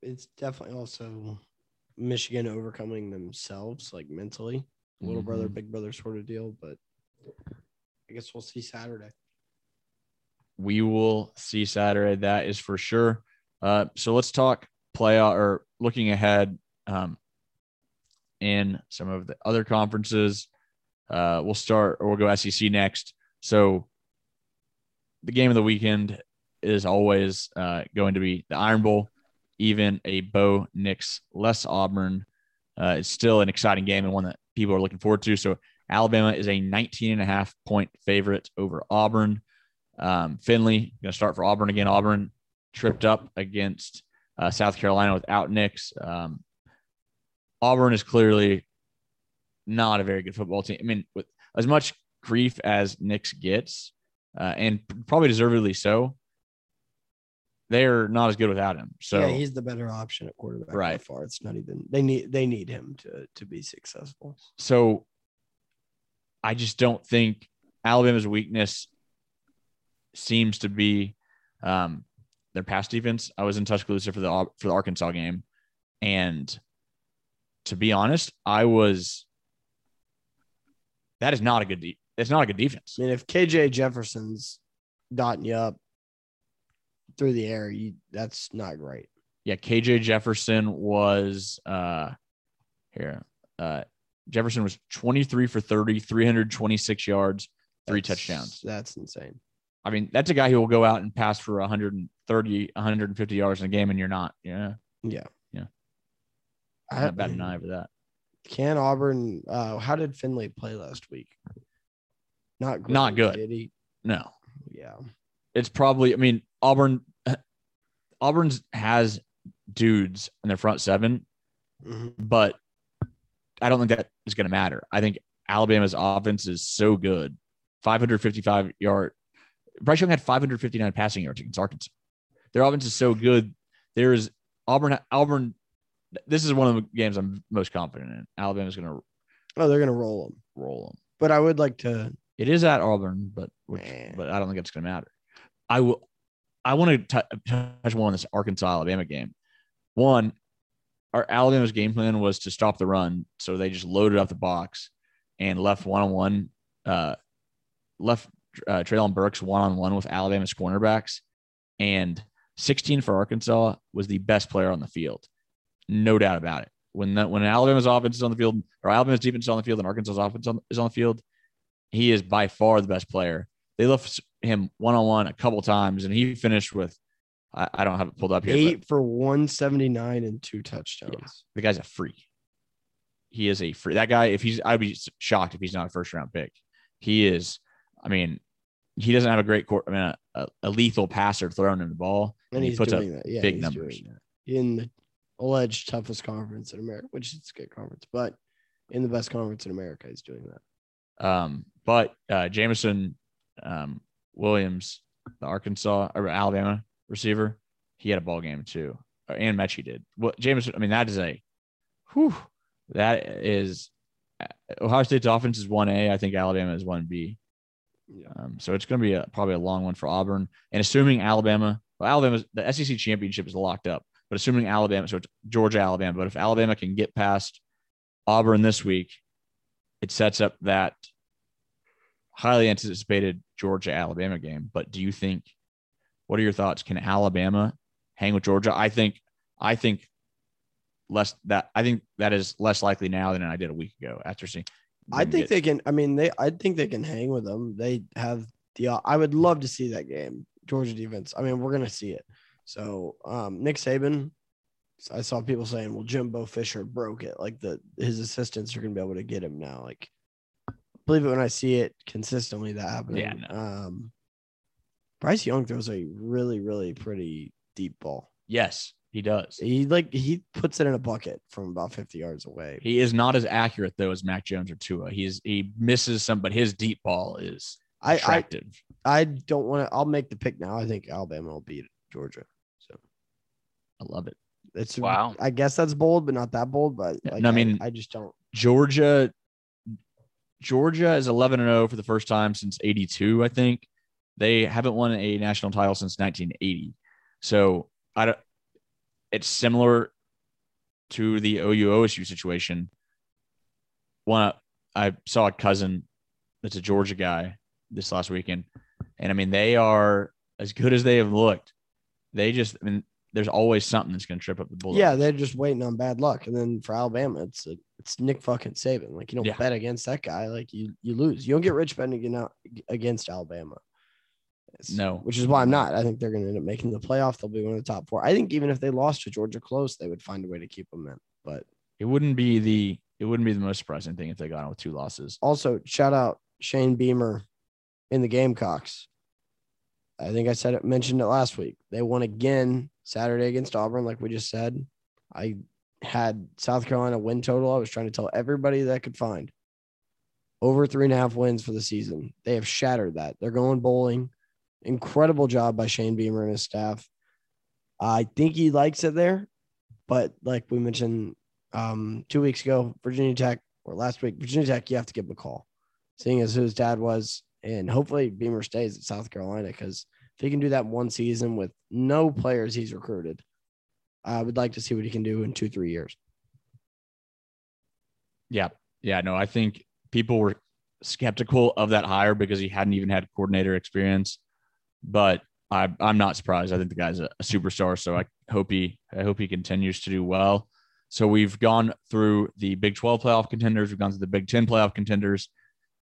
It's definitely also Michigan overcoming themselves, like mentally, little brother, big brother sort of deal. But I guess we'll see Saturday. we will see Saturday. That is for sure. Uh, so let's talk playoff or looking ahead um, in some of the other conferences. Uh, we'll start or we'll go SEC next. So the game of the weekend is always uh, going to be the Iron Bowl, even a Bo Nix less Auburn. Uh, still an exciting game and one that people are looking forward to. So Alabama is a 19 and a half point favorite over Auburn. Um, Finley going to start for Auburn again. Auburn tripped up against uh, South Carolina without Nix. Um, Auburn is clearly not a very good football team. I mean, with as much grief as Nix gets, uh, and probably deservedly so. They're not as good without him. So yeah, he's the better option at quarterback by Right. far. It's not even they need they need him to to be successful. so I just don't think Alabama's weakness seems to be um, their pass defense. I was in Tuscaloosa for the for the Arkansas game, and to be honest, I was. That is not a good. De- it's not a good defense. I mean, if KJ Jefferson's dotting you up through the air, you that's not great. Yeah, KJ Jefferson was uh here. Uh Jefferson was 23 for 30, 326 yards, three That's- touchdowns. That's insane. I mean, that's a guy who will go out and pass for 130, 150 yards in a game, and you're not. Yeah, Yeah. Yeah. I, not batting an eye for that. Can Auburn? Uh, how did Finley play last week? Not great, Not good. Did he? No, Yeah. it's probably. I mean, Auburn. Auburn's has dudes in their front seven, Mhm. but I don't think that is going to matter. I think Alabama's offense is so good. 555 yard. Bryce Young had 559 passing yards against Arkansas. Their offense is so good. There's Auburn. Auburn. This is one of the games I'm most confident in. Alabama's going to Oh, they're gonna roll them. roll them. But I would like to. It is at Auburn, but which, but I don't think it's going to matter. I will. I want to touch more on this Arkansas Alabama game. One, our Alabama's game plan was to stop the run, so they just loaded up the box and left one on one. Uh, left uh, Treylon Burks one on one with Alabama's cornerbacks, and 16 for Arkansas was the best player on the field, no doubt about it. When that when Alabama's offense is on the field or Alabama's defense is on the field and Arkansas's offense on, is on the field, he is by far the best player. They left him one on one a couple times, and he finished with I, I don't have it pulled up here. Eight for 179 and two touchdowns. the guy's a freak. He is a freak. That guy, if he's, I'd be shocked if he's not a first round pick. He is. I mean, he doesn't have a great court. I mean, a, a, a lethal passer throwing him the ball, And he he's puts up. Yeah, big numbers. in the alleged toughest conference in America, which is a good conference, but in the best conference in America, he's doing that. Um, but uh, Jameson um, Williams, the Arkansas or Alabama receiver, he had a ball game too, Uh, and Metchie did. Well, Jameson, I mean, that is a, whew, that is uh, Ohio State's offense is one A. I think Alabama is one B. Yeah. Um, so it's going to be a, probably a long one for Auburn. And assuming Alabama, well, Alabama's the SEC championship is locked up, but assuming Alabama, so it's Georgia, Alabama. But if Alabama can get past Auburn this week, it sets up that highly anticipated Georgia Alabama game. But do you think? What are your thoughts? Can Alabama hang with Georgia? I think. I think less that. I think that is less likely now than I did a week ago after seeing. I think get- they can. I mean, they. I think they can hang with them. They have the. I would love to see that game, Georgia defense. I mean, we're gonna see it. So, um, Nick Saban. I saw people saying, "Well, Jimbo Fisher broke it. Like the his assistants are gonna be able to get him now." Like, believe it when I see it consistently. That happening. Yeah, no. Um, Bryce Young throws a really, really pretty deep ball. Yes, he does. He like he puts it in a bucket from about fifty yards away. He is not as accurate though as Mac Jones or Tua. He's he misses some, but his deep ball is I, I attractive. I don't want to. I'll make the pick now. I think Alabama will beat Georgia. So I, love it. it's Wow. I guess that's bold, but not that bold. But like, no, I I mean- I just don't. Georgia, Georgia is eleven and zero for the first time since eighty two. I think they haven't won a national title since nineteen eighty. So I don't. It's similar to the OU OSU situation. One, I saw a cousin that's a Georgia guy this last weekend, and I mean they are as good as they have looked. They just, I mean, there's always something that's going to trip up the Bulldogs. Yeah, they're just waiting on bad luck, and then for Alabama, it's a, it's Nick fucking Saban. Like you don't Yeah. bet against that guy. Like you you lose. You don't get rich betting against, against Alabama. It's- No. which is why I'm not. I think they're going to end up making the playoff. They'll be one of the top four. I think even if they lost to Georgia close, they would find a way to keep them in. But it wouldn't be the it wouldn't be the most surprising thing if they got on with two losses. also shout out Shane Beamer in the Gamecocks. I think I said it mentioned it last week. They won again Saturday against Auburn, like we just said. I had South Carolina win total. I was trying to tell everybody that I could find. over three and a half wins for the season. They have shattered that. They're going bowling. Incredible job by Shane Beamer and his staff. I think he likes it there, but like we mentioned um, two weeks ago, Virginia Tech or last week, Virginia Tech, you have to give him a call, seeing as who his dad was, and hopefully Beamer stays at South Carolina because if he can do that one season with no players he's recruited, I would like to see what he can do in two three years. Yeah. Yeah. No, I think people were skeptical of that hire because he hadn't even had coordinator experience. But I, I'm not surprised. I think the guy's a, a superstar. So I hope he I hope he continues to do well. So we've gone through the Big 12 playoff contenders, we've gone through the Big 10 playoff contenders,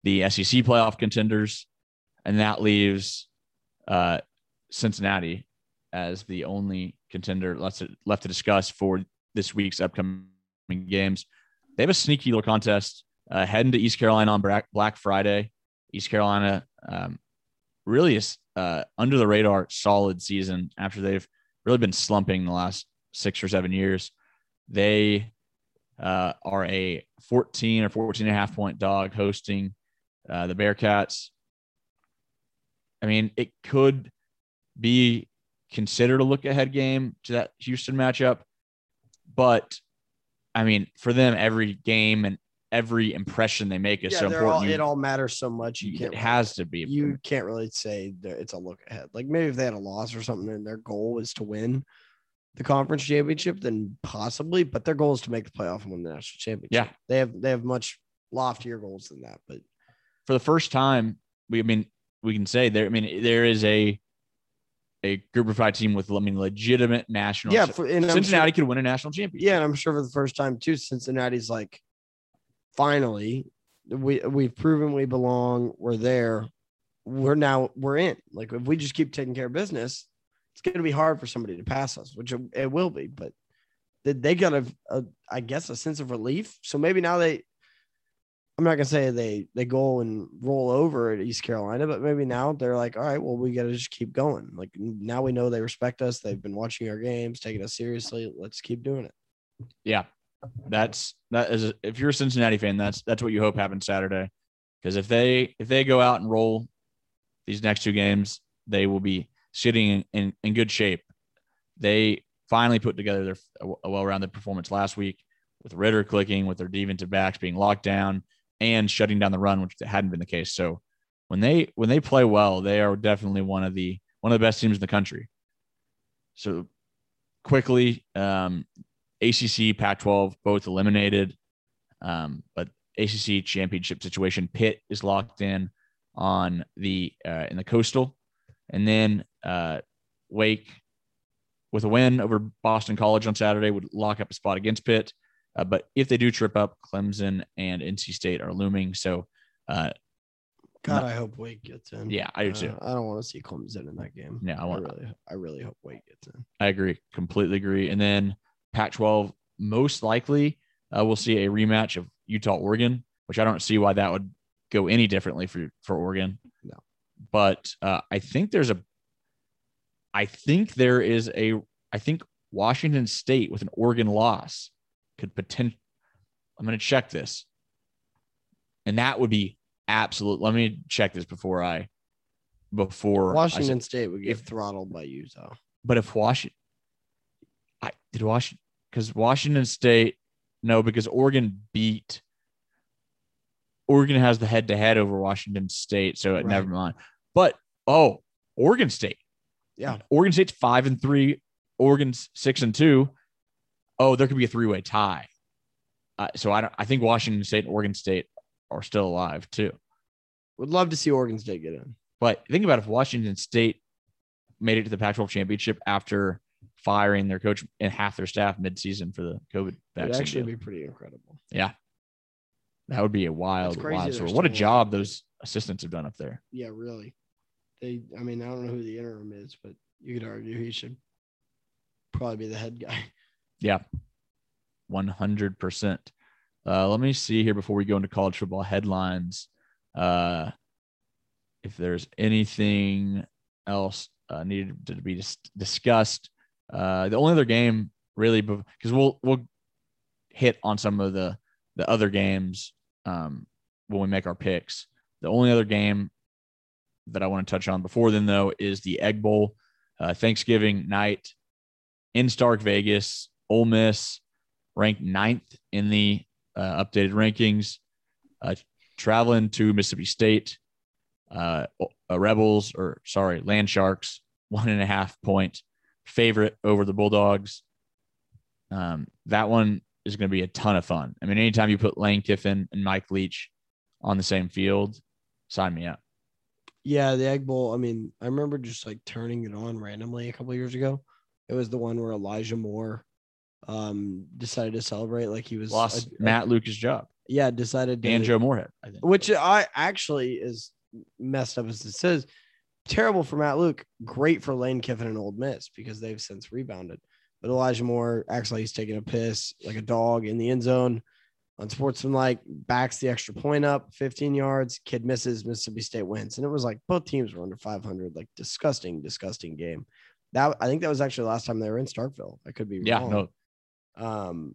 the SEC playoff contenders, and that leaves uh, Cincinnati as the only contender left to, left to discuss for this week's upcoming games. They have a sneaky little contest uh, heading to East Carolina on Black Friday. East Carolina um, really is uh, under the radar solid season after they've really been slumping the last six or seven years. They uh, are a 14 or 14 and a half point dog hosting uh, the Bearcats. I mean, it could be considered a look ahead game to that Houston matchup, but I mean, for them, every game and every impression they make is Yeah, so important. all, You- it all matters so much. You can't. it has to be. You can't really say that it's a look ahead. Like maybe if they had a loss or something, and their goal is to win the conference championship, then possibly. But their goal is to make the playoff and win the national championship. Yeah. they have they have much loftier goals than that. But for the first time, we I mean we can say there. I mean there is a a group of five team with I mean legitimate national. yeah, for, Cincinnati sure- could win a national championship. yeah, and I'm sure for the first time too, Cincinnati's like, finally, we we've proven we belong. We're there. We're now we're in. Like if we just keep taking care of business, it's going to be hard for somebody to pass us, which it, it will be. But they, they got a, a, I guess, a sense of relief. So maybe now they. I'm not gonna say they they go and roll over at East Carolina, but maybe now they're like, all right, well, we got to just keep going. Like now we know they respect us. They've been watching our games, taking us seriously. Let's keep doing it. Yeah, that's that is if you're a Cincinnati fan, that's that's what you hope happens Saturday. Because if they if they go out and roll these next two games, they will be sitting in, in, in good shape. They finally put together their a well-rounded performance last week with Ridder clicking, with their defensive backs being locked down and shutting down the run, which hadn't been the case. So when they when they play well, they are definitely one of the one of the best teams in the country. So quickly, um, ACC, Pac-12, both eliminated, um, but ACC championship situation. Pitt is locked in on the uh, in the coastal, and then uh, Wake with a win over Boston College on Saturday would lock up a spot against Pitt. Uh, but if they do trip up, Clemson and NC State are looming. So, uh, God, No. I hope Wake gets in. yeah, I do too. Uh, I don't want to see Clemson in that game. Yeah, I I, want- really, I really hope Wake gets in. I agree, completely agree. And then Pac-12, most likely, uh, we'll see a rematch of Utah Oregon, which I don't see why that would go any differently for for Oregon. No. but uh, I think there's a, I think there is a, I think Washington State with an Oregon loss could potential. I'm going to check this, and that would be absolute. Let me check this before I, before I Washington State would get if- throttled by Utah. but if Washington, I did Washington because Washington State, no, because Oregon beat. Oregon has the head to head over Washington State, so Right. never mind. But oh, Oregon State, Yeah, Oregon State's five and three, Oregon's six and two. Oh, there could be a three way tie. Uh, so I don't. I think Washington State and Oregon State are still alive too. would love to see Oregon State get in. But think about if Washington State made it to the Pac-12 championship after firing their coach and half their staff mid-season for the COVID It'd actually deal. be pretty incredible. Yeah, that would be a wild, wild story. What a job those assistants have done up there. Yeah, really. They, I mean, I don't know who the interim is, but you could argue he should probably be the head guy. Yeah, one hundred percent. Uh, let me see here before we go into college football headlines. Uh, if there's anything else uh, needed to be dis- discussed, uh, the only other game really because we'll we'll hit on some of the the other games um, when we make our picks. The only other game that I want to touch on before then, though, is the Egg Bowl, uh, Thanksgiving night in Stark Vegas. Ole Miss ranked ninth in the uh, updated rankings, uh, traveling to Mississippi State. Uh, Rebels, or sorry, Land Sharks, one and a half point favorite over the Bulldogs. Um, that one is going to be a ton of fun. I mean, anytime you put Lane Kiffin and Mike Leach on the same field, sign me up. Yeah, the Egg Bowl. I mean, I remember just like turning it on randomly a couple years ago. It was the one where Elijah Moore um decided to celebrate like he was Lost a- Matt Luke's job yeah, decided to and Joe Moorhead. I think. which I actually is messed up as it says. Terrible for Matt Luke, great for Lane Kiffin and Ole Miss because they've since rebounded. But Elijah Moore acts like he's taking a piss like a dog in the end zone. Unsportsmanlike backs the extra point up, 15 yards. Kid misses, Mississippi State wins, and it was like both teams were under 500. Like disgusting, disgusting game. That I think that was actually the last time they were in Starkville. I could be Yeah, wrong. no, Um,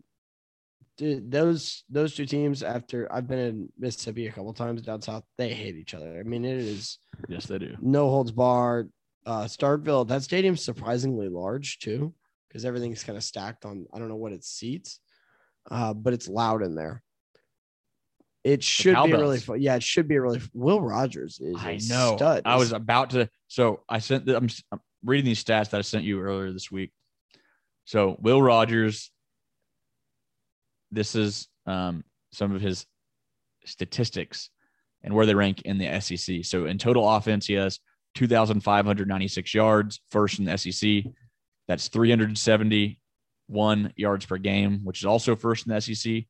dude, those those two teams. After I've been in Mississippi a couple times down south, they hate each other. I mean, it is yes, they do. no holds barred. Uh, Starkville, that stadium's surprisingly large too, because everything's kind of stacked on. I don't know what it seats, uh, but it's loud in there. It should be really fun. Yeah, it should be really. Will Rogers is. I a know. Stud. I was about to. So I sent. The, I'm, I'm reading these stats that I sent you earlier this week. So Will Rogers. This is um, some of his statistics and where they rank in the SEC. So in total offense, he has 2,596 yards, first in the SEC. That's 371 yards per game, which is also first in the SEC.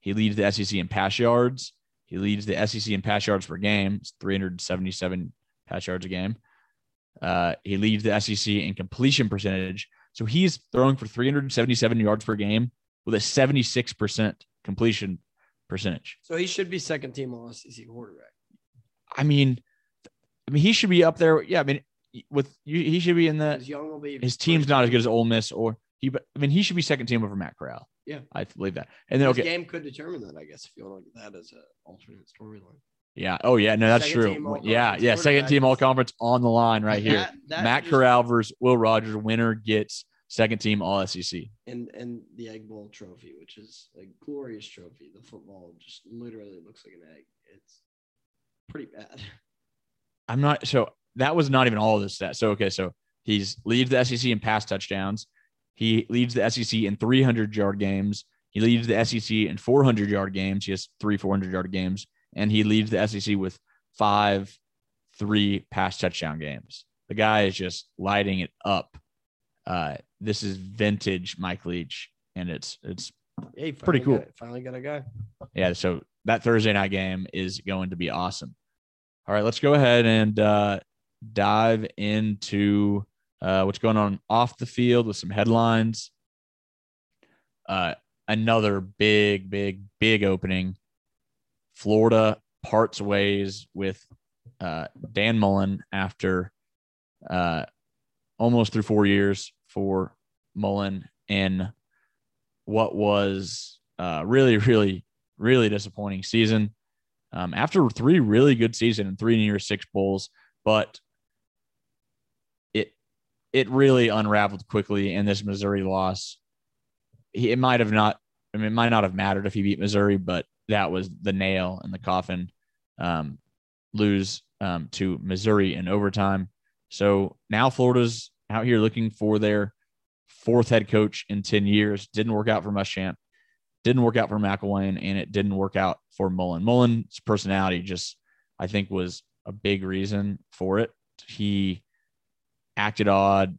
He leads the SEC in pass yards. He leads the SEC in pass yards per game. It's 377 pass yards a game. Uh, he leads the SEC in completion percentage. So he's throwing for 377 yards per game with a 76% completion percentage. so he should be second team All SEC quarterback. I mean, I mean, he should be up there. Yeah, I mean, with he should be in the. His young will be His team's not as good as Ole Miss, or he. but I mean, he should be second team over Matt Corral. Yeah. I believe that. And then This okay, game could determine that, I guess, if you want to look at that as an alternate storyline. yeah. Oh yeah, no, that's Second true. Yeah, yeah. Second team all conference on the line right here. That- that Matt just- Corral versus Will Rogers. Winner gets second team All SEC. and and the Egg Bowl trophy, which is a glorious trophy. The football just literally looks like an egg. It's pretty bad. I'm not so that was not even all of this stats. So okay, so he's leads the SEC in pass touchdowns. He leads the SEC in 300 yard games. He leads the SEC in 400 yard games. He has three 400 yard games, and he leads the SEC with five three pass touchdown games. The guy is just lighting it up. Uh, this is vintage Mike Leach, and it's it's Yeah, he Pretty cool. got finally got a guy. yeah, so that Thursday night game is going to be awesome. All right, let's go ahead and uh, dive into uh, what's going on off the field with some headlines. Uh, another big, big, big opening. Florida parts ways with uh, Dan Mullen after uh, almost through four years for Mullen in what was uh, really, really, really disappointing season. Um, after three really good season and three New Year's Six bowls, but it it really unraveled quickly in this Missouri loss. He, it might have not. I mean, it might not have mattered if he beat Missouri, but that was the nail in the coffin. Um, lose um, to Missouri in overtime. So now Florida's out here looking for their fourth head coach in 10 years. Didn't work out for Muschamp, didn't work out for McElwain, and it didn't work out for Mullen. Mullen's personality just, I think, was a big reason for it. He acted odd.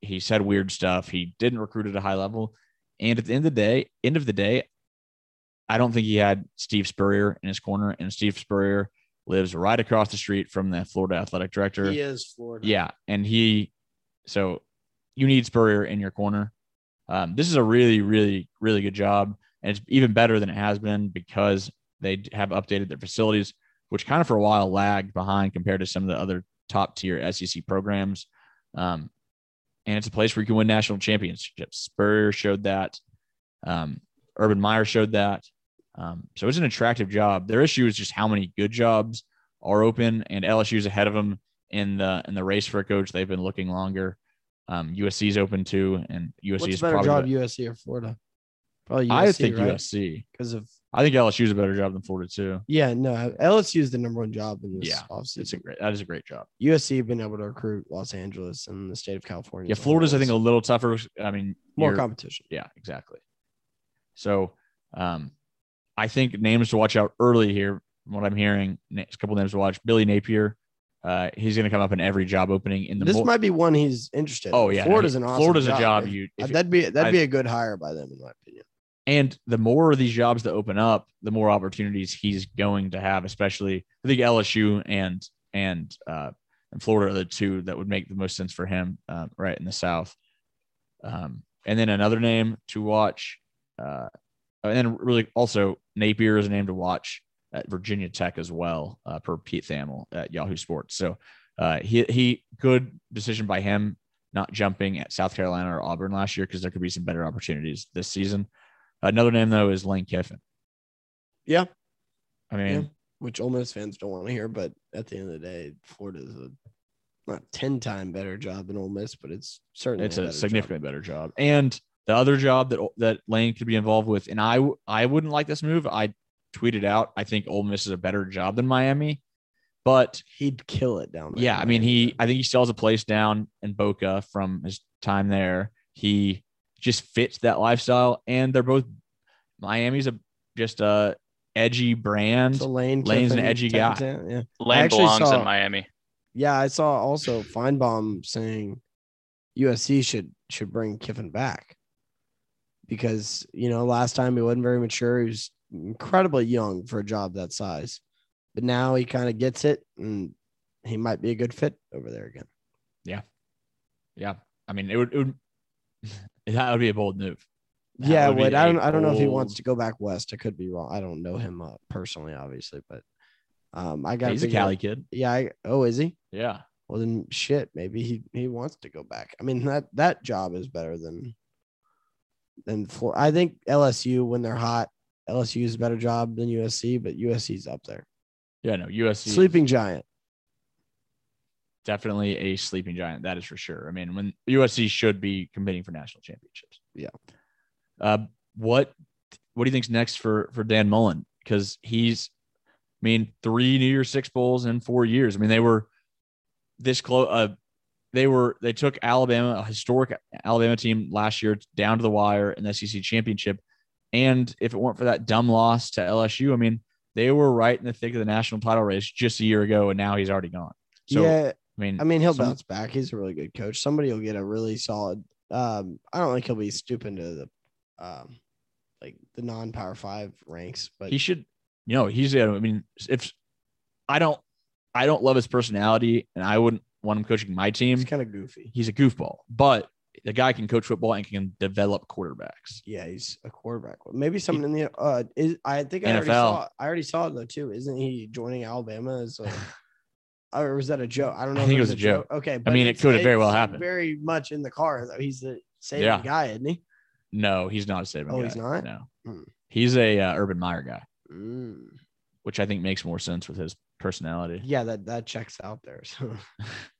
He said weird stuff. He didn't recruit at a high level. And at the end of the day, end of the day, I don't think he had Steve Spurrier in his corner, and Steve Spurrier lives right across the street from the Florida athletic director. He is Florida. Yeah, and he, so you need Spurrier in your corner. Um, this is a really, really, really good job, and it's even better than it has been because they have updated their facilities, which kind of for a while lagged behind compared to some of the other top tier SEC programs. Um, and it's a place where you can win national championships. Spurrier showed that. Um, Urban Meyer showed that. Um, so it's an attractive job. Their issue is just how many good jobs are open, and LSU is ahead of them in the in the race for a coach. They've been looking longer. Um, USC is open too, and USC What's is a better probably. job, USC or Florida? Probably USC, I think right? USC. because of I think LSU is a better job than Florida too. yeah, no, LSU is the number one job in this Yeah, offseason. It's a great. That is a great job. USC have been able to recruit Los Angeles and the state of California. Yeah, Florida's I think a little tougher. I mean, more competition. Yeah, exactly. So, um, I think names to watch out early here. From what I'm hearing, a couple names to watch. Billy Napier. Uh, he's going to come up in every job opening in the. This mo- might be one he's interested. in. oh yeah, no, Florida's he- an awesome Florida's job. a job. man. You Uh, that'd be that'd I- be a good hire by them in my opinion. and the more of these jobs that open up, the more opportunities he's going to have. Especially, I think LSU and and uh, and Florida are the two that would make the most sense for him, uh, right in the South. Um, and then another name to watch, uh, and then really also Napier is a name to watch at Virginia Tech as well, uh, per Pete Thamel at Yahoo Sports. So uh, he he good decision by him not jumping at South Carolina or Auburn last year because there could be some better opportunities this season. Another name though is Lane Kiffin. Yeah. I mean, Yeah. Which Ole Miss fans don't want to hear, but at the end of the day, Florida's a not ten time better job than Ole Miss, but it's certainly it's a a better job. significantly better job. And the other job that that Lane could be involved with, and I I wouldn't like this move. I tweeted out I think Ole Miss is a better job than Miami, but He'd kill it down there. yeah, I mean he I think he still has a place down in Boca from his time there. He just fits that lifestyle, and they're both Miami's a just a edgy brand. so Lane Lane's an edgy type guy. talent, Yeah. Lane belongs saw- in Miami. Yeah, I saw also Finebaum saying USC should should bring Kiffin back because you know last time he wasn't very mature. He was incredibly young for a job that size, but now he kind of gets it, and he might be a good fit over there again. yeah, Yeah. I mean it would, it would that would be a bold move. That yeah, would I don't I don't know if he wants to go back west. I could be wrong. I don't know him uh, personally, obviously, but um, I got He's a Cali kid. Yeah. I, oh, is he? Yeah. Well, then shit. Maybe he he wants to go back. I mean that that job is better than than Florida. I think LSU when they're hot, LSU is a better job than USC, but USC's up there. Yeah, no, USC Sleeping giant. definitely a sleeping giant. That is for sure. I mean, when USC should be competing for national championships. Yeah. Uh, what What do you think's next for for Dan Mullen? Because he's, I mean, three New Year's Six bowls in four years. I mean, they were this close. Uh, they were they took Alabama, a historic Alabama team last year, down to the wire in the SEC championship. And if it weren't for that dumb loss to LSU, I mean, they were right in the thick of the national title race just a year ago, and now he's already gone. So yeah, I mean, I mean he'll some- bounce back. He's a really good coach. Somebody will get a really solid. Um, I don't think he'll be stooping to the, um, like the non-power five ranks, but he should you know he's i mean if i don't i don't love his personality and i wouldn't want him coaching my team he's kind of goofy. he's a goofball but the guy can coach football and can develop quarterbacks Yeah, he's a quarterback. Maybe someone in the uh is I think I already NFL. saw I already saw it though too. Isn't he joining Alabama as a or was that a joke? I don't know. I think it was a joke. Okay, I mean, it could have very well happened. Very much in the car though. He's the same Yeah. guy, isn't he? no he's not a Saban Oh, guy he's not? no Hmm. he's a uh, urban meyer guy Mm. which i think makes more sense with his personality Yeah, that that checks out there. So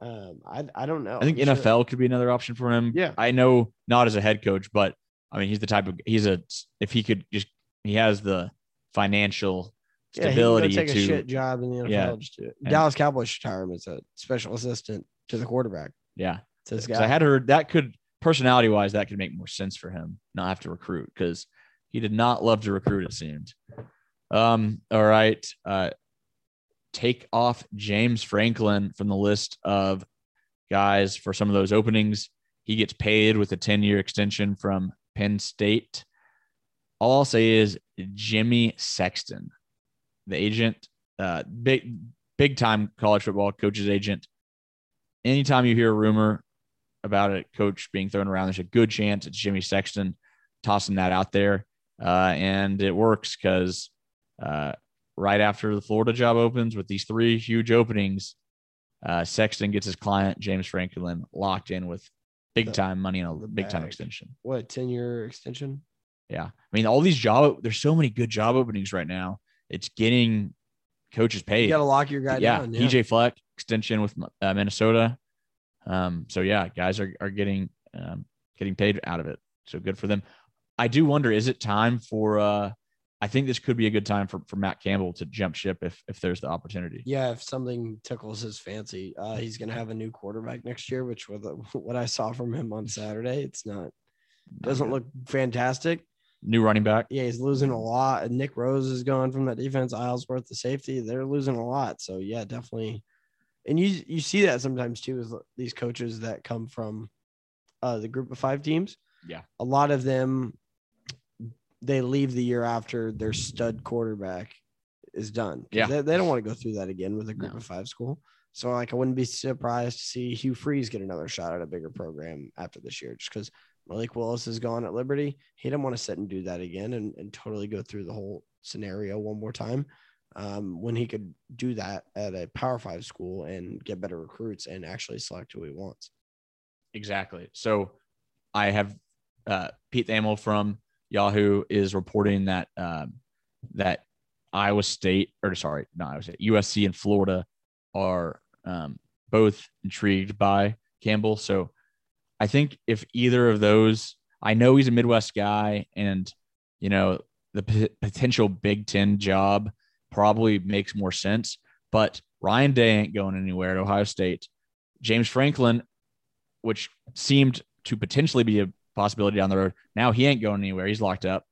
um I I don't know. i think I'm sure- nfl could be another option for him Yeah. i know not as a head coach but i mean he's the type of he's a if he could just he has the financial Yeah, he stability take a shit job in the NFL. Yeah. Just do it. And- Dallas Cowboys should hire him as a special assistant to the quarterback. yeah To this guy. I had heard that could personality wise that could make more sense for him not have to recruit because he did not love to recruit it seemed. Um, all right. Uh, take off James Franklin from the list of guys for some of those openings. He gets paid with a 10 year extension from Penn State. All I'll say is Jimmy Sexton, the agent, uh, big, big time college football coach's agent. Anytime you hear a rumor about a coach being thrown around, there's a good chance it's Jimmy Sexton tossing that out there. Uh, and it works because uh, right after the Florida job opens with these three huge openings, uh, Sexton gets his client, James Franklin, locked in with big time money and a big time extension. what, 10 year extension? Yeah. I mean, all these job, there's so many good job openings right now. It's getting coaches paid. You got to lock your guy yeah. down. PJ Fleck extension with uh, Minnesota. Um, so yeah, guys are, are getting, um, getting paid out of it. So good for them. I do wonder, is it time for, uh, I think this could be a good time for, for Matt Campbell to jump ship if, if there's the opportunity. Yeah, if something tickles his fancy, uh, he's going to have a new quarterback next year. Which with what I saw from him on Saturday, it's not doesn't look fantastic. New running back. Yeah, he's losing a lot. Nick Rose is gone from that defense. Eisworth, the safety, they're losing a lot. So yeah, definitely. And you you see that sometimes too with these coaches that come from uh, the group of five teams. Yeah, a lot of them they leave the year after their stud quarterback is done. Yeah. They, they don't want to go through that again with a group No. of five school. So like I wouldn't be surprised to see Hugh Freeze get another shot at a bigger program after this year, just because Malik Willis is gone at Liberty. He didn't want to sit and do that again and, and totally go through the whole scenario one more time. Um, when he could do that at a power five school and get better recruits and actually select who he wants. exactly. So I have uh, Pete Thamel from Yahoo is reporting that um, that Iowa State or sorry, not Iowa State, USC and Florida are um, both intrigued by Campbell. So I think if either of those, I know he's a Midwest guy, and you know the p- potential Big Ten job probably makes more sense. But Ryan Day ain't going anywhere at Ohio State. James Franklin, which seemed to potentially be a possibility down the road, now he ain't going anywhere. He's locked up.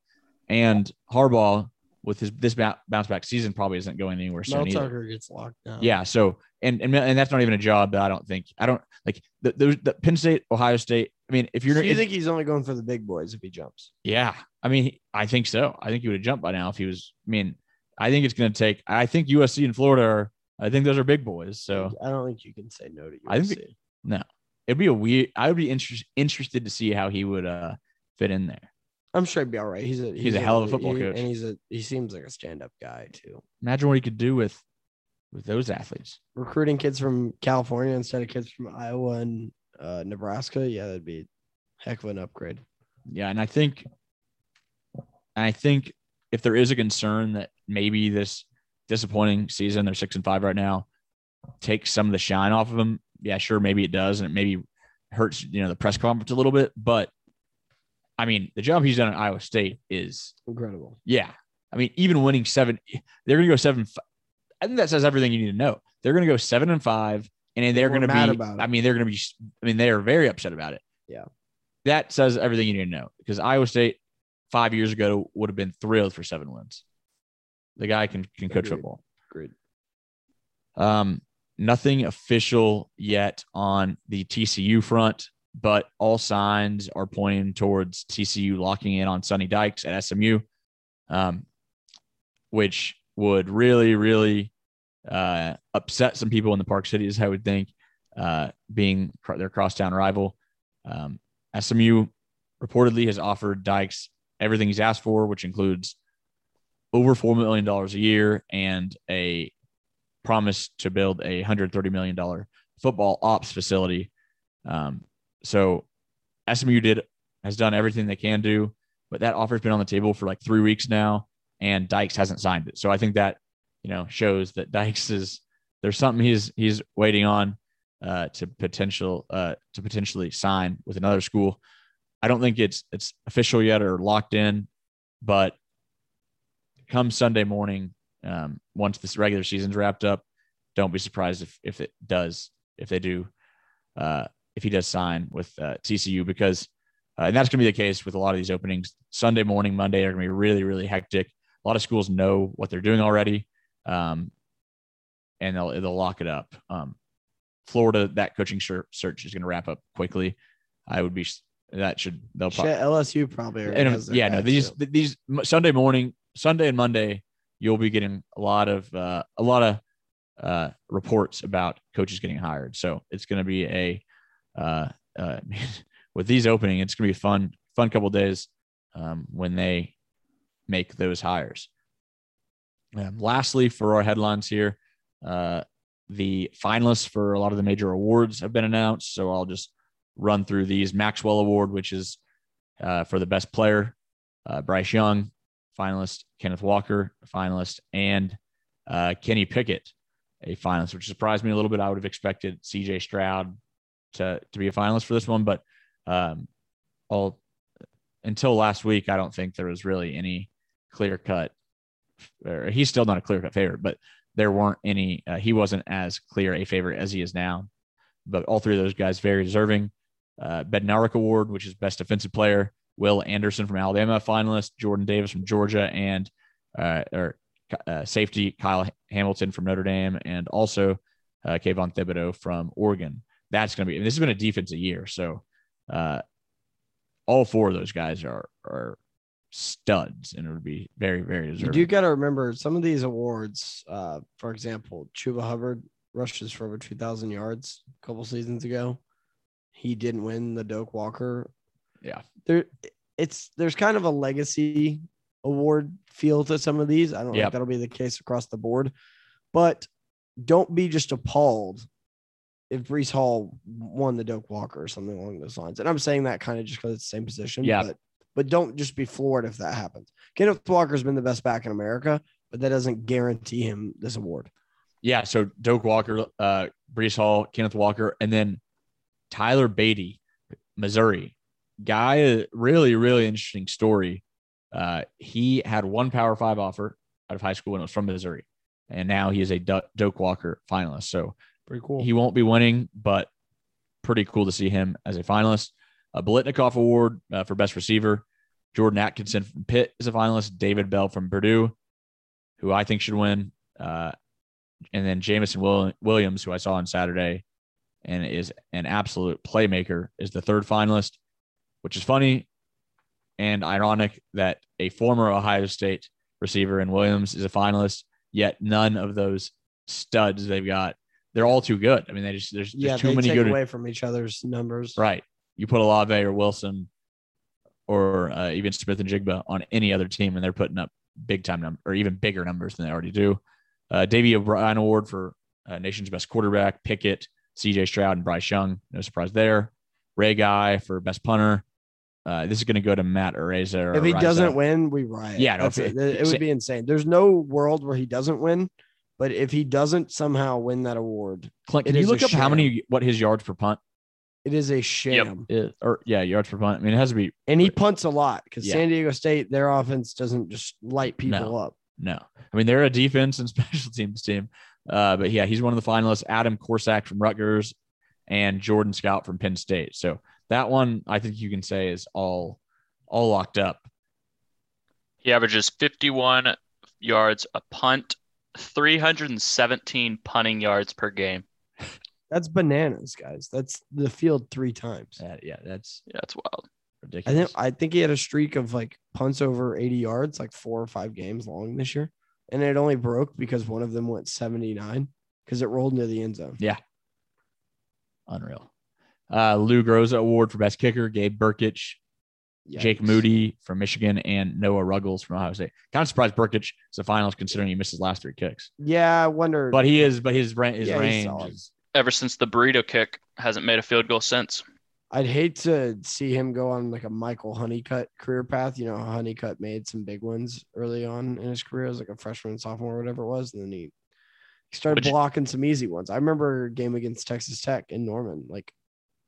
And Harbaugh, with his this bounce back season, probably isn't going anywhere soon Mel. Tucker gets locked down. Yeah. So and, and and that's not even a job that I don't think I don't like the, the, the Penn State, Ohio State. I mean, if you're So you if- think he's only going for the big boys if he jumps? yeah, I mean, I think so. I think he would have jumped by now if he was. I mean, I think it's going to take. I think USC and Florida are. I think those are big boys. So I don't think you can say no to USC. I think it'd be a weird. I would be interest, interested to see how he would uh fit in there. I'm sure he'd be all right. He's a He's a hell of a football he- coach. and he's a he seems like a stand up guy too. Imagine what he could do with with those athletes. Recruiting kids from California instead of kids from Iowa and uh, Nebraska, yeah, that'd be a heck of an upgrade. Yeah, and I think, I think if there is a concern that maybe this disappointing season, they're six and five right now, takes some of the shine off of them. Yeah, sure, maybe it does, and it maybe hurts you know the press conference a little bit. But I mean, the job he's done at Iowa State is Incredible. yeah. I mean, even winning seven, they're going to go seven. I think that says everything you need to know. They're going to go seven and five, and they're We're going to be. about. I mean, they're going to be. I mean, they are very upset about it. Yeah. that says everything you need to know because Iowa State five years ago would have been thrilled for seven wins. The guy can can coach Agreed. football. Agreed. Um, nothing official yet on the TCU front, but all signs are pointing towards TCU locking in on Sonny Dykes at SMU, um, which would really, really uh, upset some people in the Park Cities, I would think, uh, being their crosstown rival. Um, SMU reportedly has offered Dykes everything he's asked for, which includes over $4 million a year and a promise to build a $130 million football ops facility. Um, so SMU did has done everything they can do, but that offer's been on the table for like three weeks now, and Dykes hasn't signed it. So I think that you know shows that Dykes is there's something he's he's waiting on uh, to potential uh, to potentially sign with another school. I don't think it's it's official yet or locked in, but come Sunday morning, um, once this regular season's wrapped up, don't be surprised if if it does if they do uh, if he does sign with uh, TCU because uh, and that's going to be the case with a lot of these openings. Sunday morning, Monday are going to be really really hectic. A lot of schools know what they're doing already, um, and they'll they'll lock it up. Um, Florida, that coaching search is going to wrap up quickly. I would be that should they'll probably LSU probably and yeah, no, these too. these Sunday morning, Sunday and Monday, you'll be getting a lot of uh, a lot of uh, reports about coaches getting hired. So it's going to be a uh, uh, with these opening, it's going to be fun fun couple days um, when they make those hires. Um, lastly, for our headlines here, uh, the finalists for a lot of the major awards have been announced. So I'll just run through these. Maxwell Award, which is uh, for the best player uh, Bryce Young, finalist, Kenneth Walker, finalist, and uh, Kenny Pickett, a finalist, which surprised me a little bit. I would have expected CJ Stroud to, to be a finalist for this one, but um, all until last week, I don't think there was really any clear cut. He's still not a clear cut favorite, but there weren't any. Uh, he wasn't as clear a favorite as he is now. But all three of those guys very deserving. Uh, Bednarik Award, which is Best Defensive Player. Will Anderson from Alabama, finalist. Jordan Davis from Georgia, and uh, or uh, safety Kyle Hamilton from Notre Dame, and also uh, Kayvon Thibodeaux from Oregon. That's going to be. This has been a defensive year, so uh, all four of those guys are are studs, and it would be very very deserving. You do got to remember some of these awards. Uh, for example, Chuba Hubbard rushes for over two thousand yards a couple seasons ago. He didn't win the Doak Walker. Yeah, there it's there's kind of a legacy award feel to some of these. I don't Yep. think that'll be the case across the board, but don't be just appalled if Breece Hall won the Doak Walker or something along those lines. And I'm saying that kind of just because it's the same position. Yeah. But, but don't just be floored if that happens. Kenneth Walker's been the best back in America, but that doesn't guarantee him this award. Yeah. So Doak Walker, uh, Breece Hall, Kenneth Walker, and then Tyler Badie, Missouri. Guy, really, really interesting story. Uh, he had one Power Five offer out of high school and it was from Missouri. And now he is a Do- Doak Walker finalist. So Pretty cool. he won't be winning, but pretty cool to see him as a finalist. A Biletnikoff Award uh, for Best Receiver. Jordan Addison from Pitt is a finalist. David Bell from Purdue, who I think should win. Uh, and then Jameson Will- Williams, who I saw on Saturday and is an absolute playmaker, is the third finalist, which is funny and ironic that a former Ohio State receiver in Williams is a finalist, yet none of those studs they've got, they're all too good. I mean, they just there's, yeah, there's too they many take good away from each other's numbers. Right. You put Olave or Wilson or uh, even Smith-Njigba on any other team, and they're putting up big time number or even bigger numbers than they already do. Uh, Davey O'Brien Award for uh, nation's best quarterback, Pickett, C.J. Stroud, and Bryce Young. No surprise there. Ray Guy for best punter. Uh, this is going to go to Matt Araiza. If he Araiza. doesn't win, we riot. Yeah, no, That's if- it. It would be insane. There's no world where he doesn't win, but if he doesn't somehow win that award, Clint, it can you is a look up how many what his yards per punt it is a sham. is? Or yeah, yards per punt. I mean, it has to be And he punts a lot because Yeah. San Diego State, their offense doesn't just light people No. up. No, I mean they're a defense and special teams team, uh, but yeah, he's one of the finalists. Adam Korsak from Rutgers and Jordan Stout from Penn State. So that one, I think you can say is all all locked up. He averages 51 yards a punt, 317 punting yards per game. That's bananas, guys. That's the field three times. Uh, yeah, that's Yeah, that's wild. Ridiculous. I think I think he had a streak of like punts over 80 yards, like four or five games long this year. And it only broke because one of them went 79 because it rolled into the end zone. Unreal. Uh, Lou Groza Award for best kicker, Gabe Brkic, Jake Moody from Michigan, and Noah Ruggles from Ohio State. Kind of surprised Brkic is the finals considering he missed his last three kicks. Yeah, I wonder. But he is, but his, his Yeah, range is Ever since the burrito kick, hasn't made a field goal since. I'd hate to see him go on like a Michael Hunnicutt career path. You know, how Hunnicutt made some big ones early on in his career as like a freshman, sophomore, whatever it was. And then he, he started blocking some easy ones. I remember a game against Texas Tech in Norman. Like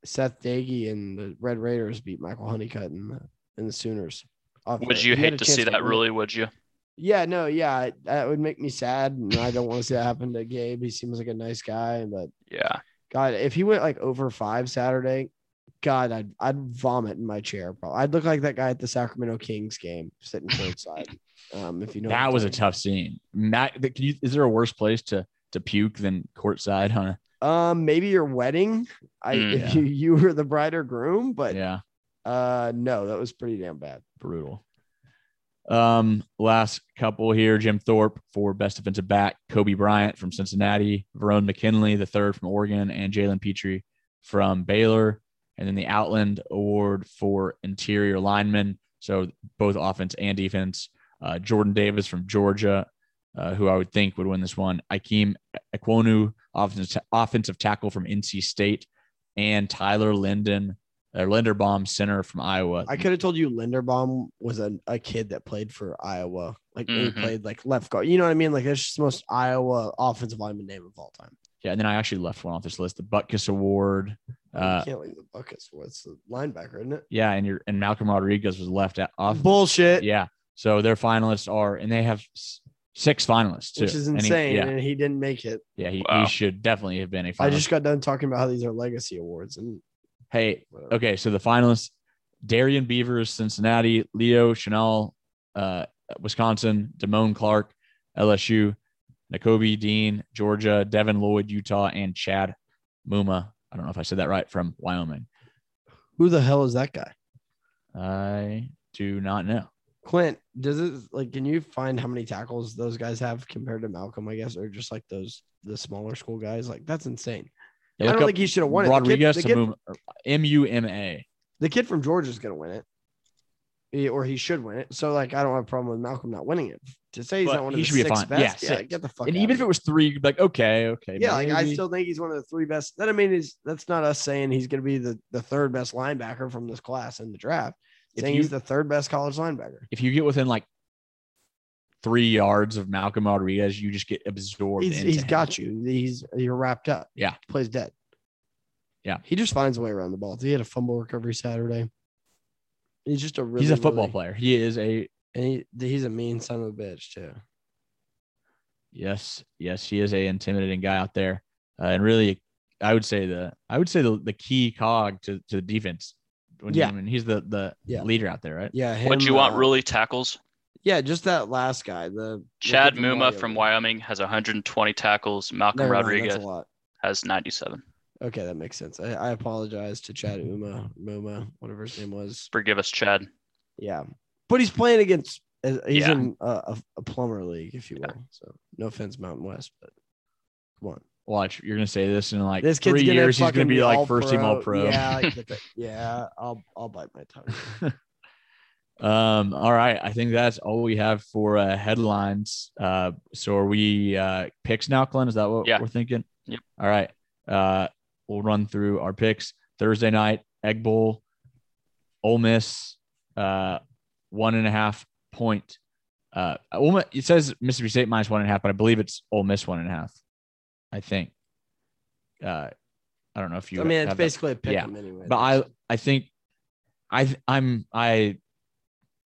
Seth Doege and the Red Raiders beat Michael Hunnicutt and the, and the Sooners. off Would you hate to see that, really? Would you? Yeah, no, yeah, that would make me sad, and I don't want to see that happen to Gabe. He seems like a nice guy, but Yeah. God, if he went like over five Saturday, God, I'd I'd vomit in my chair. Probably, I'd look like that guy at the Sacramento Kings game, sitting courtside. Um, if you know that was a tough scene. Matt, can you, is there a worse place to to puke than courtside? Huh? Um, maybe your wedding. I Mm. if Yeah. you you were the bride or groom, but yeah, uh, no, that was pretty damn bad. brutal. Um, last couple here: Jim Thorpe for best defensive back, Coby Bryant from Cincinnati, Verone McKinley the third from Oregon, and Jalen Pitre from Baylor. And then the Outland Award for interior lineman, so both offense and defense. Uh, Jordan Davis from Georgia, uh, who I would think would win this one. Ikem Ekwonu, offensive offensive tackle from NC State, and Tyler Linden or Linderbaum, center from Iowa. I could have told you Linderbaum was a, a kid that played for Iowa. Like Mhm. he played like left guard. You know what I mean? Like it's just the most Iowa offensive lineman name of all time. yeah, and then I actually left one off this list, the Butkus Award. Uh, you can't leave the buckets. What's the linebacker, isn't it? yeah, and your and Malcolm Rodriguez was left out off. Bullshit. Yeah, so their finalists are, and they have six finalists too, Which is And he- insane. yeah, And he didn't make it. yeah, he, Wow. he should definitely have been a finalist. I just got done talking about how these are legacy awards and hey, whatever. okay, so the finalists: Darrian Beavers, Cincinnati; Leo Chenal, uh, Wisconsin; Damone Clark, LSU; Nakobe Dean, Georgia; Devin Lloyd, Utah; and Chad Muma. I don't know if I said that right from Wyoming. Who the hell is that guy? I do not know. Clint, does it like can you find how many tackles those guys have compared to Malcolm, I guess, or just like those the smaller school guys? Like that's insane. Yeah, I don't think he should have won it. The kid- Rodriguez kid, Muma- M U M A. the kid from Georgia is gonna win it. He- or he should win it. So like I don't have a problem with Malcolm not winning it. To say he's But not one of he the should be six fine. best, Yeah, yeah, get the fuck. And even if it was three, you'd be like, okay, okay. Yeah, like I still think he's one of the three best. That I mean is that's not us saying he's going to be the, the third best linebacker from this class in the draft. If saying you- he's the third best college linebacker. if you get within like three yards of Malcolm Rodriguez, you just get absorbed. He's, into he's got you. He's you're wrapped up. Yeah. plays dead. Yeah. he just finds a way around the ball. He had a fumble recovery Saturday. He's just a really, he's a football really- player. He is a and he, he's a mean son of a bitch too. yes, yes, he is a intimidating guy out there, uh, and really, I would say the I would say the, the key cog to, to the defense. When Yeah. I mean, he's the the Yeah. leader out there, right? Yeah, What him, you want uh, really tackles? Yeah, just that last guy. The the Chad kid Muma from Wyoming. Wyoming has 120 tackles. Malcolm Never Rodriguez a has 97. Okay, that makes sense. I, I apologize to Chad Uma, Muma, whatever his name was. Forgive us, Chad. Yeah, but he's playing against. uh, He's Yeah. in a, a, a plumber league, if you will. So no offense, Mountain West, but come on. Watch, you're gonna say this in like This kid's three gonna years. He's gonna be like all first team all pro. Yeah, I get that. yeah. I'll I'll bite my tongue. Um, all right. I think that's all we have for uh, headlines. Uh, so are we uh, picks now, Glenn? Is that what Yeah. we're thinking? Yep. All right. Uh, we'll run through our picks. Thursday night, Egg Bowl, Ole Miss, uh, one and a half point. Uh, Ole Miss, it says Mississippi State minus one and a half, but I believe it's Ole Miss one and a half. I think. Uh, I don't know if you. I mean, it's have that- basically a pick Yeah, anyway. but I I think I I'm I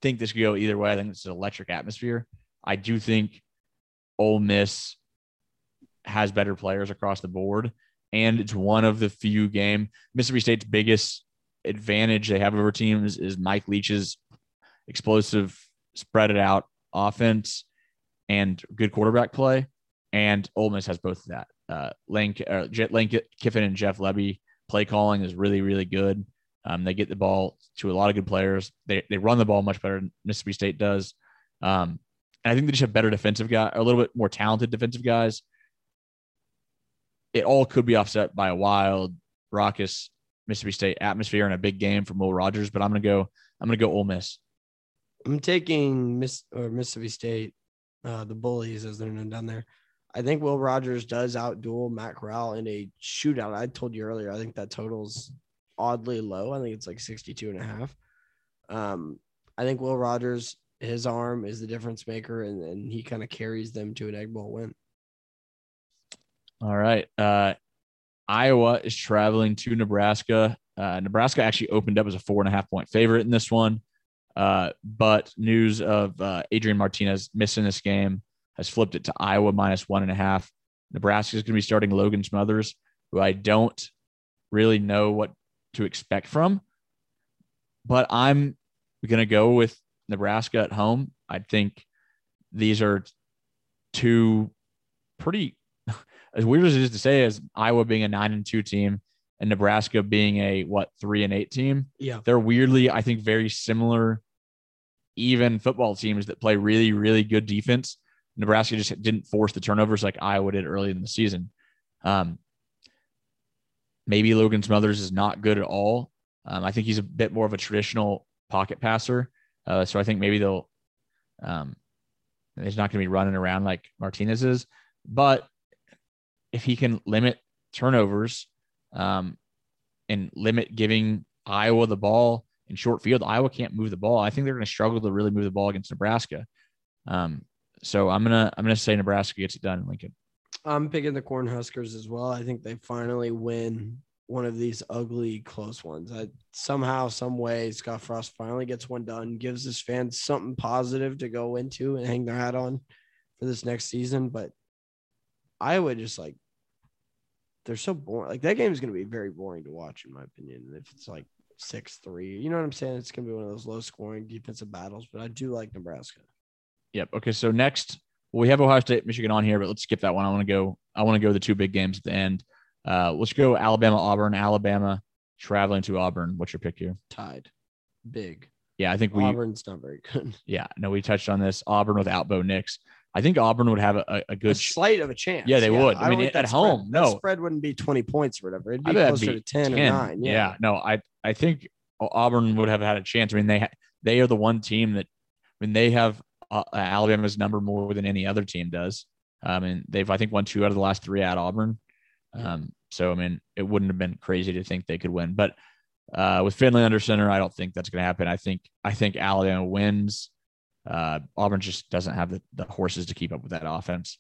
think this could go either way. I think it's an electric atmosphere. I do think Ole Miss has better players across the board, and it's one of the few game Mississippi State's biggest advantage they have over teams is Mike Leach's explosive, spread it out offense and good quarterback play. And Ole Miss has both of that. Uh, Lane, Kiffin and Jeff Lebby play calling is really, really good. Um, they get the ball to a lot of good players. They, they run the ball much better than Mississippi State does. Um, and I think they just have better defensive guys, a little bit more talented defensive guys. It all could be offset by a wild, raucous Mississippi State atmosphere and a big game from Will Rogers. But I'm gonna go. I'm gonna go Ole Miss. I'm taking Miss or Mississippi State, uh, the bullies as they're known down there. I think Will Rogers does outduel Matt Corral in a shootout. I told you earlier, I think that total's oddly low. I think it's like 62 and a half. Um, I think Will Rogers, his arm is the difference maker, and, and he kind of carries them to an egg bowl win. All right. Uh, Iowa is traveling to Nebraska. Uh, Nebraska actually opened up as a four and a half point favorite in this one. Uh, but news of uh, Adrian Martinez missing this game has flipped it to Iowa minus one and a half. Nebraska is going to be starting Logan Smothers, who I don't really know what to expect from. But I'm going to go with Nebraska at home. I think these are two pretty as weird as it is to say, as Iowa being a nine and two team and Nebraska being a what three and eight team, Yeah. they're weirdly, I think, very similar, even football teams that play really, really good defense. Nebraska just didn't force the turnovers like Iowa did early in the season. Um, maybe Logan Smothers is not good at all. Um, I think he's a bit more of a traditional pocket passer. Uh, so I think maybe they'll, um, he's not going to be running around like Martinez is. But if he can limit turnovers um, and limit giving Iowa the ball in short field. Iowa can't move the ball. I think they're going to struggle to really move the ball against Nebraska. Um, so I'm gonna I'm gonna say Nebraska gets it done in Lincoln. I'm picking the Cornhuskers as well. I think they finally win one of these ugly close ones. I somehow, some way, Scott Frost finally gets one done, gives his fans something positive to go into and hang their hat on for this next season. But Iowa just like they're so boring. Like that game is going to be very boring to watch, in my opinion. If it's like six three, you know what I'm saying? It's going to be one of those low scoring defensive battles. But I do like Nebraska. Yep. Okay. So next we have Ohio State, Michigan on here, but let's skip that one. I want to go. I want to go the two big games at the end. Uh, let's go Alabama, Auburn, Alabama traveling to Auburn. What's your pick here? Tied, big. Yeah, I think we. Auburn's not very good. Yeah, no, we touched on this. Auburn without Bo Nix. I think Auburn would have a, a good a slight of a chance. Yeah, they would. I, don't mean, at home, spread, no. spread wouldn't be twenty points or whatever. It'd be closer it'd to 10, or nine. Yeah. no, I I think Auburn would have had a chance. I mean, they they are the one team that, I mean, they have uh, Alabama's number more than any other team does. Um, and they've I think won two out of the last three at Auburn. Um, so I mean, it wouldn't have been crazy to think they could win, but uh, with Finley under center, I don't think that's going to happen. I think I think Alabama wins. Uh, Auburn just doesn't have the, the horses to keep up with that offense.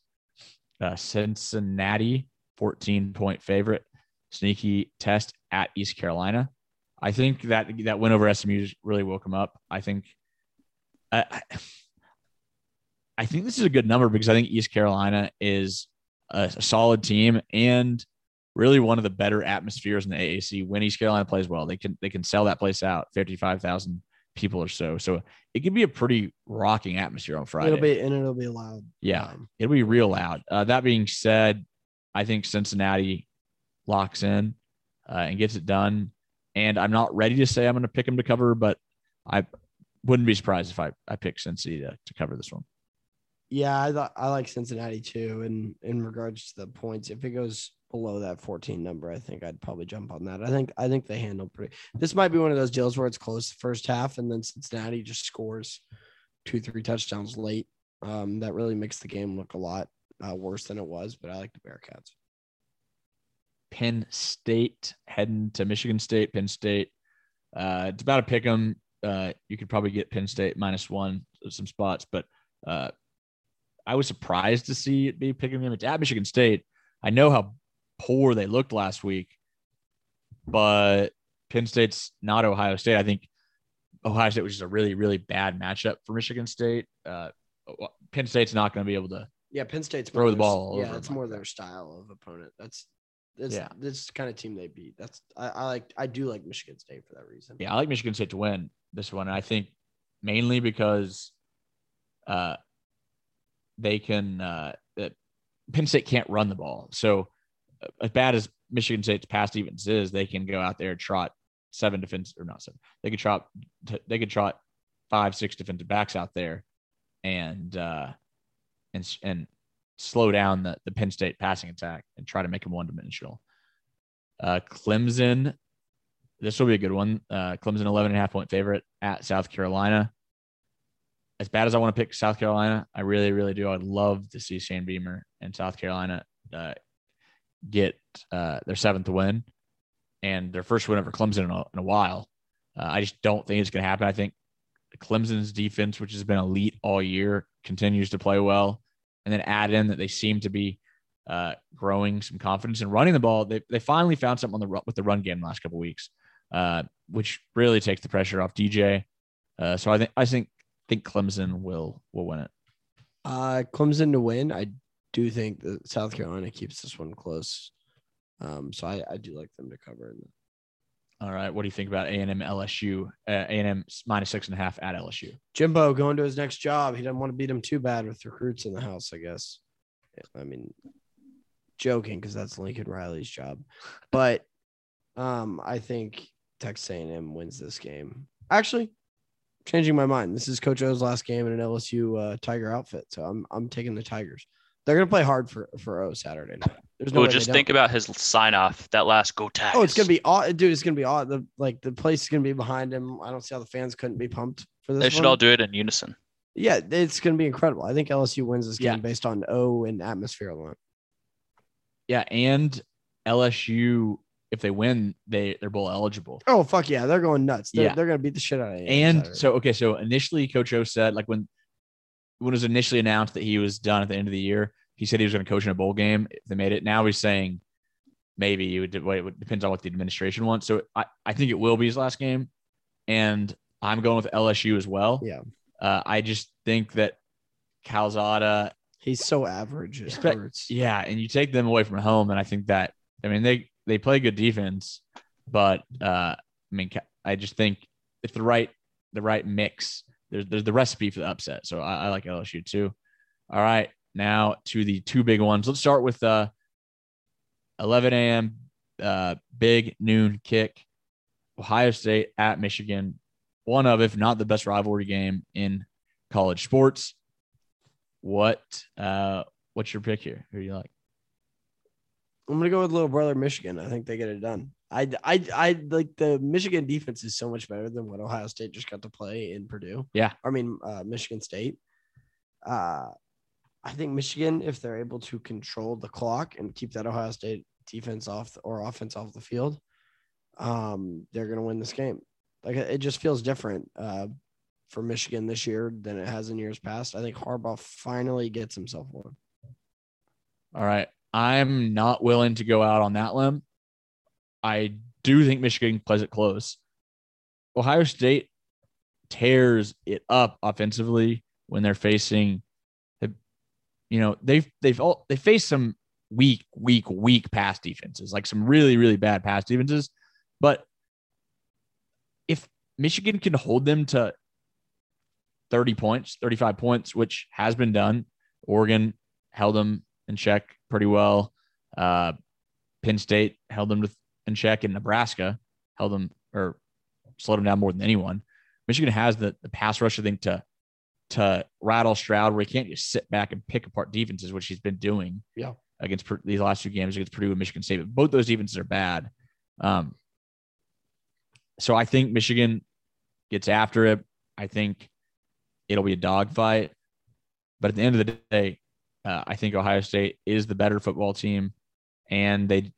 Uh, Cincinnati, 14 point favorite, sneaky test at East Carolina. I think that that win over SMU really woke them up. I think, uh, I think this is a good number because I think East Carolina is a, a solid team and really one of the better atmospheres in the AAC. When East Carolina plays well, they can they can sell that place out, fifty five thousand people or so. So it can be a pretty rocking atmosphere on Friday. It'll be and it'll be loud. Yeah, Um, it'll be real loud. Uh, that being said, I think Cincinnati locks in uh, and gets it done. And I'm not ready to say I'm going to pick them to cover, but I wouldn't be surprised if I, I pick Cincinnati to, to cover this one. Yeah, I I like Cincinnati too. And in regards to the points, if it goes below that 14 number, I think I'd probably jump on that. I think I think they handle pretty. This might be one of those deals where it's close the first half, and then Cincinnati just scores two, three touchdowns late. Um, that really makes the game look a lot uh, worse than it was. But I like the Bearcats. Penn State heading to Michigan State, Penn State. Uh, it's about a pick 'em. Uh, you could probably get Penn State minus one some spots, but uh, I was surprised to see it be picking them. It's at Michigan State. I know how poor they looked last week, but Penn State's not Ohio State. I think Ohio State was just a really, really bad matchup for Michigan State. Uh, Penn State's not going to be able to. Yeah, Penn State's Throw more the their- ball all Yeah, it's more their style of opponent. That's that's Yeah. this kind of team they beat. That's I, I like. I do like Michigan State for that reason. Yeah, I like Michigan State to win this one. And I think mainly because uh, they can, uh, Penn State can't run the ball. So, uh, as bad as Michigan State's pass defense is, they can go out there trot seven defense or not seven. They could trot, they could trot five, six defensive backs out there and, uh, and, and slow down the, the Penn State passing attack and try to make them one dimensional. Uh, Clemson, this will be a good one. Uh, Clemson 11 and a half point favorite at South Carolina. As bad as I want to pick South Carolina, I really, really do. I'd love to see Shane Beamer and South Carolina uh, get uh, their seventh win and their first win over Clemson in a, in a while. Uh, I just don't think it's going to happen. I think Clemson's defense, which has been elite all year, continues to play well. And then add in that they seem to be uh, growing some confidence in running the ball. They, they finally found something on the with the run game the last couple weeks, uh, which really takes the pressure off DJ. Uh, so I think I think think Clemson will will win it. Uh, Clemson to win. I do think that South Carolina keeps this one close. Um, so I, I do like them to cover. In All right, what do you think about A and M LSU? Uh, A and M minus six and a half at LSU. Jimbo going to his next job. He doesn't want to beat him too bad with recruits in the house, I guess. I mean, joking because that's Lincoln Riley's job, but um, I think Texas A&M wins this game. Actually, changing my mind. This is Coach O's last game in an LSU uh, Tiger outfit, so I'm I'm taking the Tigers. They're gonna play hard for for O Saturday night. There's no Oh, way they just think about his sign off. That last go tag. Oh, it's gonna be aw- dude. It's gonna be aw- the like the place is gonna be behind him. I don't see how the fans couldn't be pumped for this. They should one. all do it in unison. Yeah, it's gonna be incredible. I think LSU wins this game Yeah. based on O and atmosphere alone. Yeah, and LSU if they win, they they're bowl eligible. Oh fuck yeah, they're going nuts. They're, Yeah. they're gonna beat the shit out of you. And so okay, so initially Coach O said like when when it was initially announced that he was done at the end of the year, he said he was going to coach in a bowl game if they made it. Now he's saying maybe it would wait, it depends on what the administration wants. So I, I think it will be his last game, and I'm going with LSU as well. Yeah. Uh, I just think that Calzada, he's so average. It Expect- yeah, and you take them away from home, and I think that I mean they they play good defense, but uh, I mean I just think if the right the right mix, there's there's the recipe for the upset. So I, I like LSU too. All right, now to the two big ones. Let's start with uh 11 a.m. Uh, big noon kick. Ohio State at Michigan, one of if not the best rivalry game in college sports. What uh what's your pick here? Who do you like? I'm gonna go with little brother Michigan. I think they get it done. I I I like the Michigan defense is so much better than what Ohio State just got to play in Purdue. Yeah. I mean uh, Michigan State. Uh, I think Michigan, if they're able to control the clock and keep that Ohio State defense off or offense off the field, um, they're gonna win this game. Like it just feels different uh, for Michigan this year than it has in years past. I think Harbaugh finally gets himself one. All right. I'm not willing to go out on that limb. I do think Michigan plays it close. Ohio State tears it up offensively when they're facing you know, they've they've all they face some weak, weak, weak pass defenses, like some really, really bad pass defenses. But if Michigan can hold them to 30 points, 35 points, which has been done, Oregon held them in check pretty well. Uh, Penn State held them to, in check, and Nebraska held them or slowed them down more than anyone. Michigan has the, the pass rush, I think, to to rattle Stroud, where he can't just sit back and pick apart defenses, which he's been doing. Yeah. Against these last two games against Purdue and Michigan State, but both those defenses are bad. Um, so I think Michigan gets after it. I think it'll be a dogfight. But at the end of the day, uh, I think Ohio State is the better football team, and they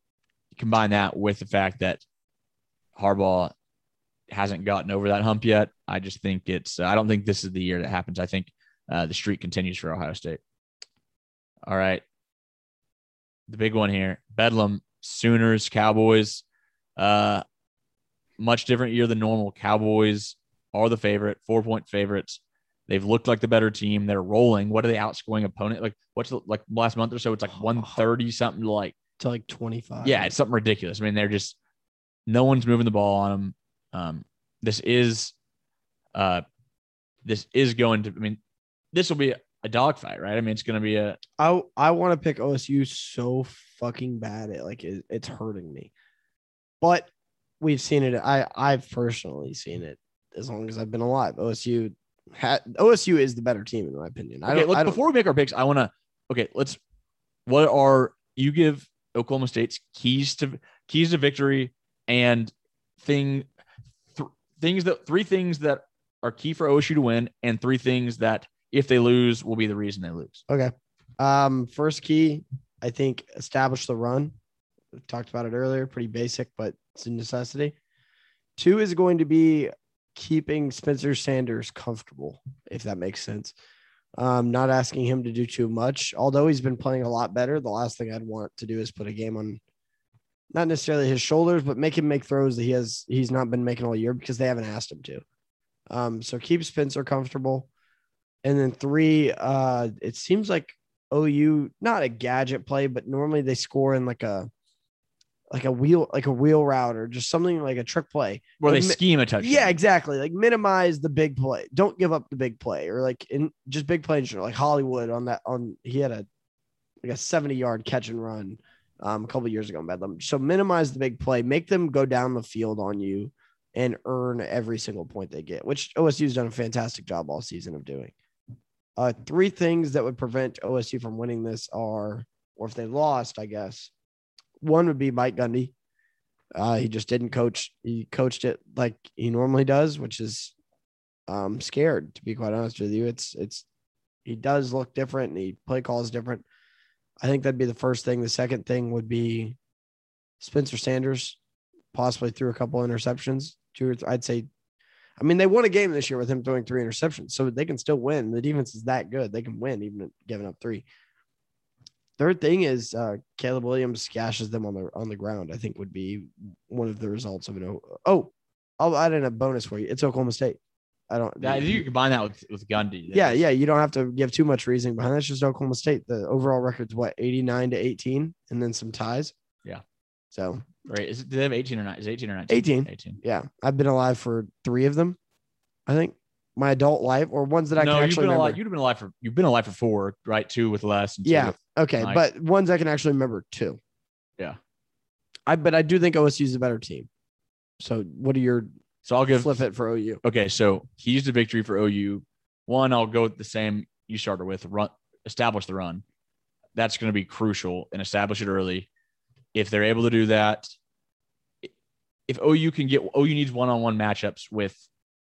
combine that with the fact that Harbaugh hasn't gotten over that hump yet. I just think it's. I don't think this is the year that happens. I think uh, the streak continues for Ohio State. All right, the big one here: Bedlam, Sooners, Cowboys. Uh, much different year than normal. Cowboys are the favorite, four point favorites. They've looked like the better team. They're rolling. What are they outscoring opponent? Like what's the, like last month or so? It's like one thirty something to like To like 25. yeah, it's something ridiculous. I mean, they're just no one's moving the ball on them. Um, this is uh, this is going to. I mean, this will be a dogfight, right? I mean, it's going to be a I I want to pick OSU so fucking bad. It like it, it's hurting me. But we've seen it. I I've personally seen it as long as I've been alive. OSU ha, OSU is the better team in my opinion. I okay. don't, Look, I don't before we make our picks, I want to. Okay, let's. What are you give Oklahoma State's keys to keys to victory and thing th- things that three things that are key for OSU to win and three things that if they lose will be the reason they lose. Okay. Um, first key, I think establish the run. We talked about it earlier, pretty basic, but it's a necessity. Two is going to be keeping Spencer Sanders comfortable, if that makes sense. Um, not asking him to do too much, although he's been playing a lot better. The last thing I'd want to do is put a game on not necessarily his shoulders, but make him make throws that he has he's not been making all year because they haven't asked him to. Um, so keep Spencer comfortable. And then three, uh, it seems like OU not a gadget play, but normally they score in like a like a wheel like a wheel route or just something like a trick play. Where they Like, mi- scheme a touchdown. Yeah, exactly. Like minimize the big play. Don't give up the big play or like in just big play in general, like Hollywood on that on he had a like a 70 yard catch and run um, a couple years ago in Bedlam. So minimize the big play, make them go down the field on you and earn every single point they get, which OSU's done a fantastic job all season of doing. Uh, three things that would prevent OSU from winning this are, or if they lost, I guess. One would be Mike Gundy. Uh, he just didn't coach. He coached it like he normally does, which is um, scared to be quite honest with you. It's it's he does look different and he play calls different. I think that'd be the first thing. The second thing would be Spencer Sanders. possibly threw a couple interceptions. Two, or th- I'd say. I mean, they won a game this year with him throwing three interceptions, so they can still win. The defense is that good; they can win even giving up three. Third thing is uh, Caleb Williams gashes them on the on the ground. I think would be one of the results of an. Oh, I'll add in a bonus for you. It's Oklahoma State. I don't. Yeah, you combine that with with Gundy. yeah, yeah. You don't have to give too much reasoning behind that. It's just Oklahoma State. The overall record's what eighty nine to eighteen, and then some ties. Yeah. So Right? Is it, do they have eighteen or not? Is it eighteen or nineteen? 18. Eighteen. yeah, I've been alive for three of them. I think my adult life or ones that I no, can you've actually been remember. alive. You've been alive for you've been alive for four, right? Two with less. And two yeah. with- Okay, Mike. but ones I can actually remember two. Yeah. I but I do think OSU is a better team. So what are your So I'll give flip it for OU? Okay, so keys to victory for OU. One, I'll go with the same you started with. Run, establish the run. That's going to be crucial and establish it early. If they're able to do that, if OU can get OU needs one-on-one matchups with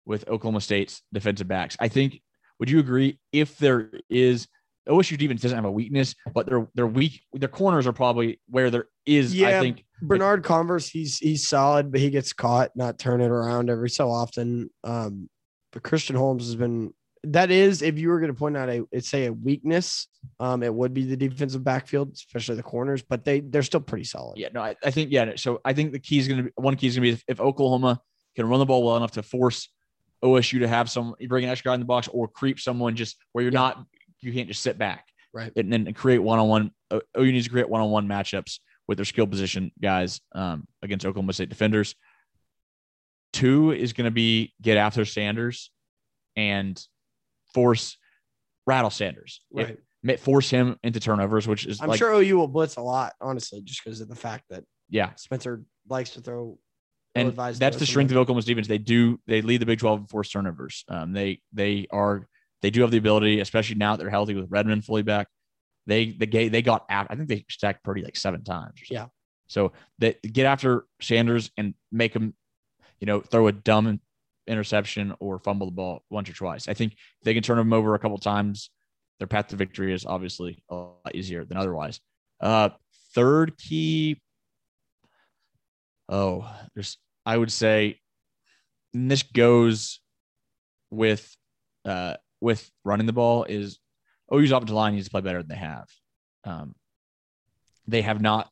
with Oklahoma State's defensive backs. I think. Would you agree? If there is OSU defense doesn't have a weakness, but they're they're weak. Their corners are probably where there is. I Yeah. think Bernard Converse, he's he's solid, but he gets caught not turning it around every so often. Um, but Christian Holmes has been that is if you were going to point out a it's say a weakness, um, it would be the defensive backfield, especially the corners, but they they're still pretty solid. Yeah, no, I, I think yeah. So I think the key is going to be one key is going to be if, if Oklahoma can run the ball well enough to force OSU to have some bring an extra guy in the box or creep someone just where you're Yeah. not you can't just sit back Right. and then create one on one. OU needs to create one on one matchups with their skill position guys um, against Oklahoma State defenders. Two is going to be get after Sanders and force rattle Sanders. Right. ma- force him into turnovers, which is I'm like sure OU will blitz a lot, honestly, just because of the fact that yeah, Spencer likes to throw. and that's the strength of sometimes. Oklahoma's defense. They do they lead the Big 12 in forced turnovers. Um, they they are they do have the ability, especially now that they're healthy with Redmond fully back. They the gay they got after I think they stacked Purdy like seven times. Yeah. So they get after Sanders and make him, you know, throw a dumb interception or fumble the ball once or twice. I think they can turn them over a couple times, their path to victory is obviously a lot easier than otherwise. Uh, third key. Oh, there's I would say and this goes with uh with running the ball is OU's offensive line needs to play better than they have. Um, they have not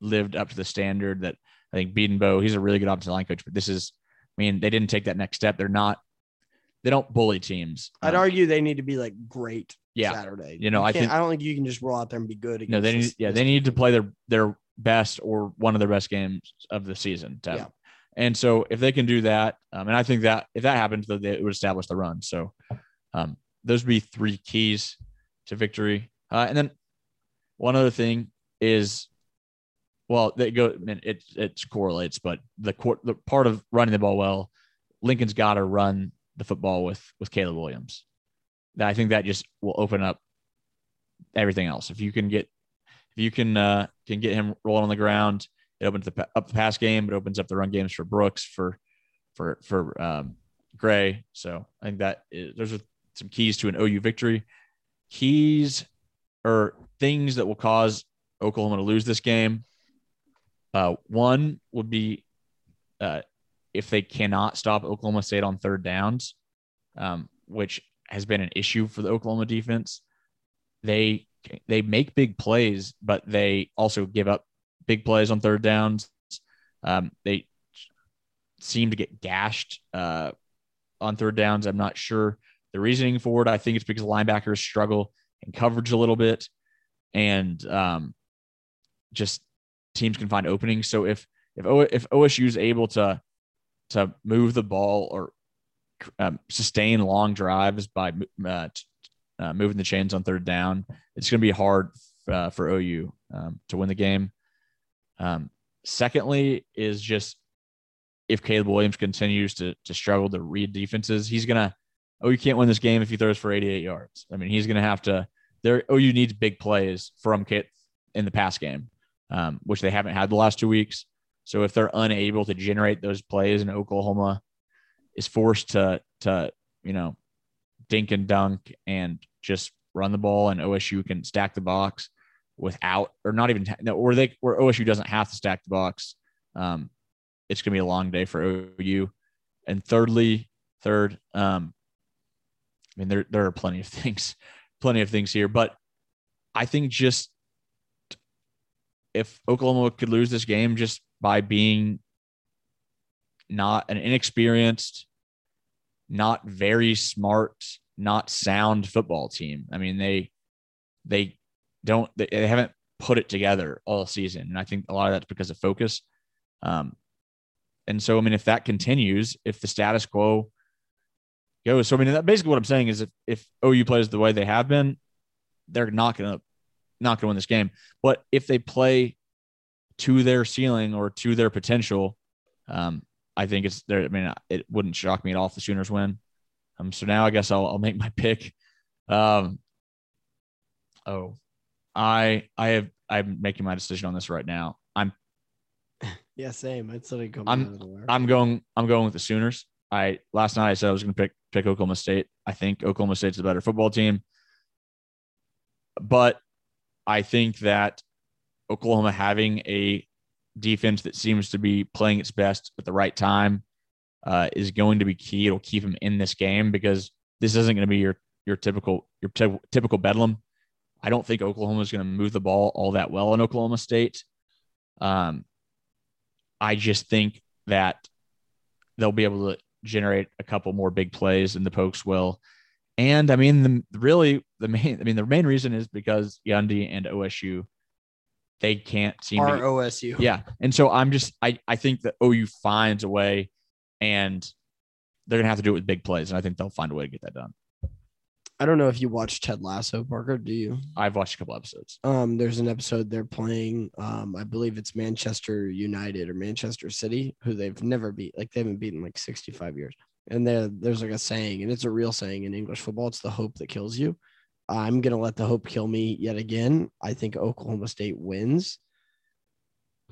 lived up to the standard that I think Bedenbaugh, he's a really good offensive line coach, but this is, I mean, they didn't take that next step. They're not, they don't bully teams. I'd Um, argue they need to be like great Yeah. Saturday. You know, I think- I don't think you can just roll out there and be good. No, they need, this- yeah, this they need to play their their best or one of their best games of the season. to Yeah. And so if they can do that, um, and I think that if that happens, then they would establish the run. So um, those would be three keys to victory. Uh, and then one other thing is, well, they go. I mean, it it correlates, but the court the part of running the ball well, Lincoln's got to run the football with with Caleb Williams. That I think that just will open up everything else. If you can get if you can uh, can get him rolling on the ground, it opens the, up the pass game. It opens up the run games for Brooks for for for um, Gray. So I think that is, those are some keys to an OU victory. Keys or things that will cause Oklahoma to lose this game. Uh, one would be uh, if they cannot stop Oklahoma State on third downs, um, which has been an issue for the Oklahoma defense. They they make big plays, but they also give up big plays on third downs. Um, they seem to get gashed uh, on third downs. I'm not sure the reasoning for it. I think it's because linebackers struggle in coverage a little bit, and um, just teams can find openings. So if if o, if OSU is able to to move the ball or um, sustain long drives by uh, uh, moving the chains on third down, it's going to be hard uh, for OU um, to win the game. Um, secondly, is just if Caleb Williams continues to to struggle to read defenses, he's gonna. Oh, you can't win this game if he throws for 88 yards. I mean, he's gonna have to. There, OU needs big plays from Kit in the pass game, um, which they haven't had the last two weeks. So if they're unable to generate those plays, and Oklahoma is forced to to you know dink and dunk and just run the ball, and OSU can stack the box without or not even no, or they where OSU doesn't have to stack the box. Um, it's going to be a long day for OU. And thirdly, third, um, I mean, there there are plenty of things, plenty of things here, but I think just if Oklahoma could lose this game just by being not an inexperienced, not very smart, not sound football team. I mean, they they don't they, they haven't put it together all season, and I think a lot of that's because of focus. Um, and so, I mean, if that continues, if the status quo goes, so I mean, that basically what I'm saying is if if OU plays the way they have been, they're not gonna not gonna win this game. But if they play to their ceiling or to their potential, um, I think it's there. I mean, it wouldn't shock me at all if the Sooners win. Um, so now I guess I'll, I'll make my pick. Um, oh, I I have I'm making my decision on this right now. I'm Yeah, same. It's literally coming I'm- out of nowhere. I'm going I'm going with the Sooners. I last night I said I was going to pick pick Oklahoma State. I think Oklahoma State's a better football team, but I think that Oklahoma having a defense that seems to be playing its best at the right time uh, is going to be key. It'll keep them in this game because this isn't going to be your your typical your ty- typical bedlam. I don't think Oklahoma is going to move the ball all that well in Oklahoma State. Um, I just think that they'll be able to generate a couple more big plays than the Pokes will. And I mean, the really the main I mean the main reason is because Gundy and OSU they can't seem Our to OSU. yeah. And so I'm just I I think that OU finds a way and they're gonna have to do it with big plays. And I think they'll find a way to get that done. I don't know if you watched Ted Lasso, Parker. Do you? I've watched a couple episodes. Um, there's an episode they're playing. Um, I believe it's Manchester United or Manchester City, who they've never beat. Like they haven't beaten like 65 years. And there, there's like a saying, and it's a real saying in English football. It's the hope that kills you. I'm gonna let the hope kill me yet again. I think Oklahoma State wins.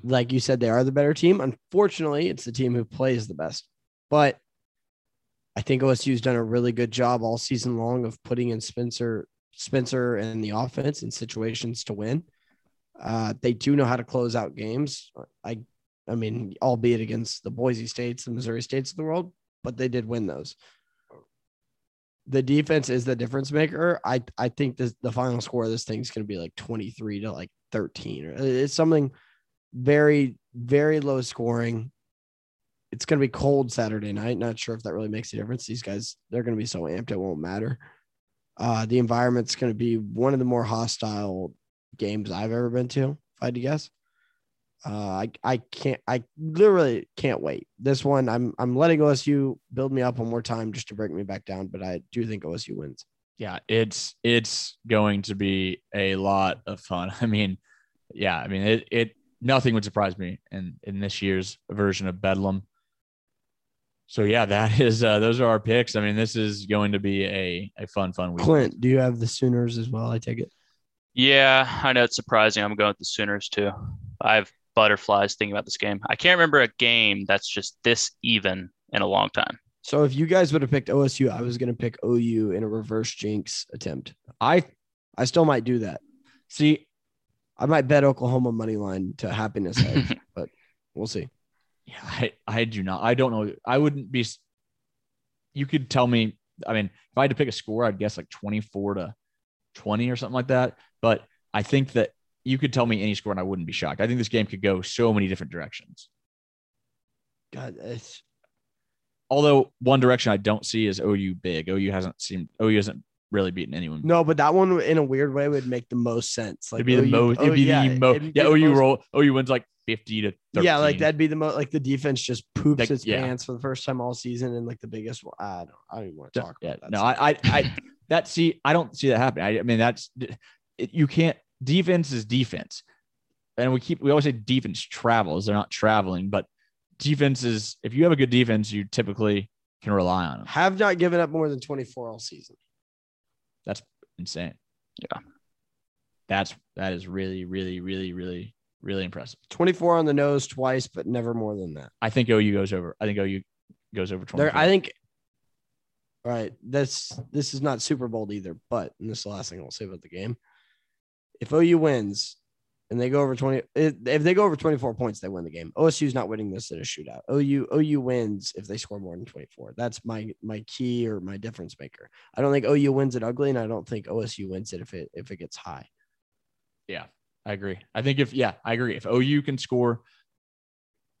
Like you said, they are the better team. Unfortunately, it's the team who plays the best. But I think OSU's done a really good job all season long of putting in Spencer Spencer and the offense in situations to win. Uh, they do know how to close out games. I, I mean, albeit against the Boise States, the Missouri States of the world, but they did win those. The defense is the difference maker. I, I think this, the final score of this thing is going to be like 23 to like 13 it's something very, very low scoring. It's going to be cold Saturday night. Not sure if that really makes a difference. These guys, they're going to be so amped, it won't matter. Uh, the environment's going to be one of the more hostile games I've ever been to, if I had to guess. Uh, I I can't I literally can't wait. This one I'm I'm letting OSU build me up one more time just to break me back down, but I do think OSU wins. Yeah, it's it's going to be a lot of fun. I mean, yeah, I mean it it nothing would surprise me in in this year's version of Bedlam. So yeah, that is uh, those are our picks. I mean, this is going to be a a fun fun week. Clint, do you have the Sooners as well? I take it. Yeah, I know it's surprising. I'm going with the Sooners too. I have butterflies thinking about this game. I can't remember a game that's just this even in a long time. So if you guys would have picked OSU, I was going to pick OU in a reverse jinx attempt. I I still might do that. see. I might bet Oklahoma money line to happiness edge, but we'll see. Yeah, I I do not. I don't know. I wouldn't be. You could tell me. I mean, if I had to pick a score, I'd guess like twenty four to twenty or something like that. But I think that you could tell me any score and I wouldn't be shocked. I think this game could go so many different directions. God, it's, Although one direction I don't see is OU big. OU hasn't seemed OU hasn't really beaten anyone. no, but that one in a weird way would make the most sense. Like it'd be the oh, OU most. It'd oh, be yeah, the oh, most. be Yeah, OU most- roll. Oh, OU wins like fifty to. 13. Yeah, like that'd be the most. Like the defense just poops Like, its yeah. pants for the first time all season, and like the biggest. one. I don't. I don't even want to talk Yeah, about that. no, I, I, I, that see, I don't see that happening. I, I mean, that's it, you can't. Defense is defense, and we keep we always say defense travels. They're not traveling, but defense is. If you have a good defense, you typically can rely on them. have not given up more than twenty four all season. That's insane. Yeah. that's that is really, really, really, really, really impressive. Twenty four on the nose twice, but never more than that. I think OU goes over. I think OU goes over twenty. There, I think. All right, this this is not Super Bowl either, but and this is the last thing I'll say about the game. If OU wins, and they go over 20 if if they go over 24 points they win the game osu's not winning this in a shootout ou ou wins if they score more than 24 that's my my key or my difference maker i don't think ou wins it ugly and i don't think osu wins it if it if it gets high yeah I agree. I think if yeah, I agree. If OU can score,